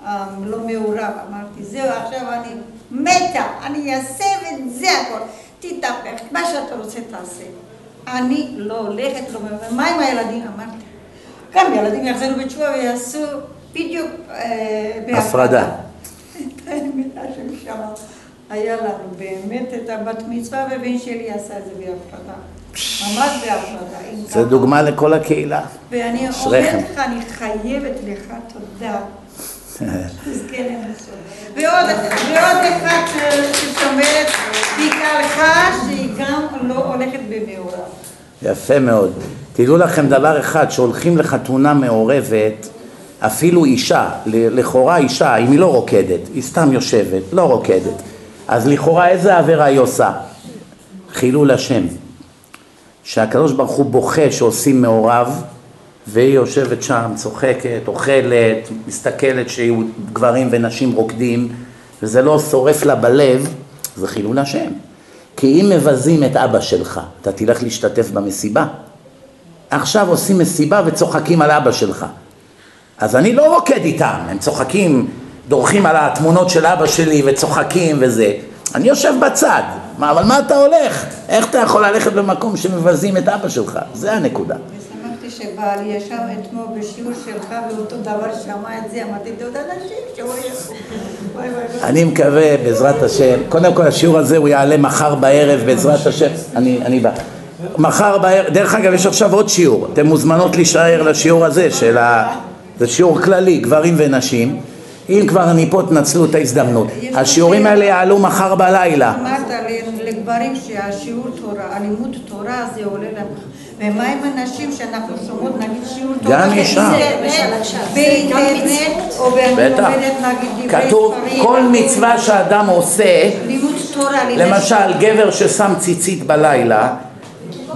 הלא מעורב, אמרתי, זהו, עכשיו אני מתה, אני אעשה ואת זה הכל. תתהפך, מה שאתה רוצה תעשה. אני לא הולכת, לא מעורב. מה עם הילדים? אמרתי, גם ילדים יחזרו בתשובה ויעשו בדיוק אה, הפרדה. את האמת, השם שם היה לנו באמת את הבת מצווה, ובן שלי עשה את זה בהפרדה. ממש בהפרדה. זה דוגמה לכל הקהילה. ואני. אומרת לך, אני חייבת לך תודה. תזכה לנסות. ועוד ועוד אחד ש- ששומרת בעיקרך, שהיא גם לא הולכת במעורב. יפה מאוד. תדעו לכם דבר אחד, שהולכים לחתונה מעורבת, אפילו אישה, לכאורה אישה, אם היא לא רוקדת, היא סתם יושבת, לא רוקדת, אז לכאורה איזה עבירה היא עושה? חילול השם. שהקדוש ברוך הוא בוכה שעושים מעורב, והיא יושבת שם, צוחקת, אוכלת, מסתכלת שיהיו גברים ונשים רוקדים, וזה לא שורף לה בלב, זה חילול השם. כי אם מבזים את אבא שלך, אתה תלך להשתתף במסיבה. עכשיו עושים מסיבה וצוחקים על אבא שלך. אז אני לא רוקד איתם, הם צוחקים, דורכים על התמונות של אבא שלי וצוחקים וזה. אני יושב בצד, מה, אבל מה אתה הולך? איך אתה יכול ללכת במקום שמבזים את אבא שלך? זה הנקודה. שבעלי ישב אתמול בשיעור שלך ואותו דבר שמע את זה, אמרתי, אתה יודע אנשים וואי. אני מקווה בעזרת השם, קודם כל השיעור הזה הוא יעלה מחר בערב בעזרת השם, אני, אני בא. מחר בערב, דרך אגב יש עכשיו עוד שיעור, אתן מוזמנות להישאר לשיעור הזה של ה... זה שיעור כללי, גברים ונשים. אם כבר אני פה תנצלו את ההזדמנות. השיעורים האלה יעלו מחר בלילה. אמרת לגברים שהשיעור תורה, הלימוד תורה זה עולה להם. ומה עם הנשים שאנחנו שומעות נגיד שיעור תורה גם אישה. באינטרנט, או. לומדת נגיד דברי כתוב כל מצווה שאדם עושה למשל, גבר ששם ציצית בלילה,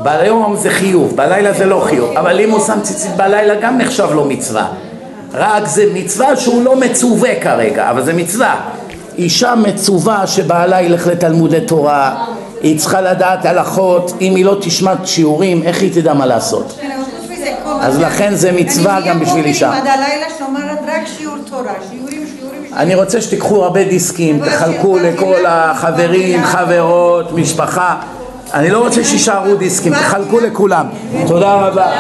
ביום זה חיוב, בלילה זה לא חיוב, אבל אם הוא שם ציצית בלילה גם נחשב לו מצווה. רק זה מצווה שהוא לא מצווה כרגע, אבל זה מצווה. אישה מצווה שבעלה ילך לתלמודי תורה, היא צריכה לדעת הלכות, אם היא לא תשמע שיעורים, איך היא תדע מה לעשות? אז לכן זה מצווה אני גם בשביל אישה. עד הלילה שומרת רק שיעור תורה, שיעורים, שיעורים. אני רוצה שתיקחו הרבה דיסקים, תחלקו לכל החברים, חברות, משפחה. אני לא רוצה שישארו דיסקים, תחלקו לכולם. תודה רבה.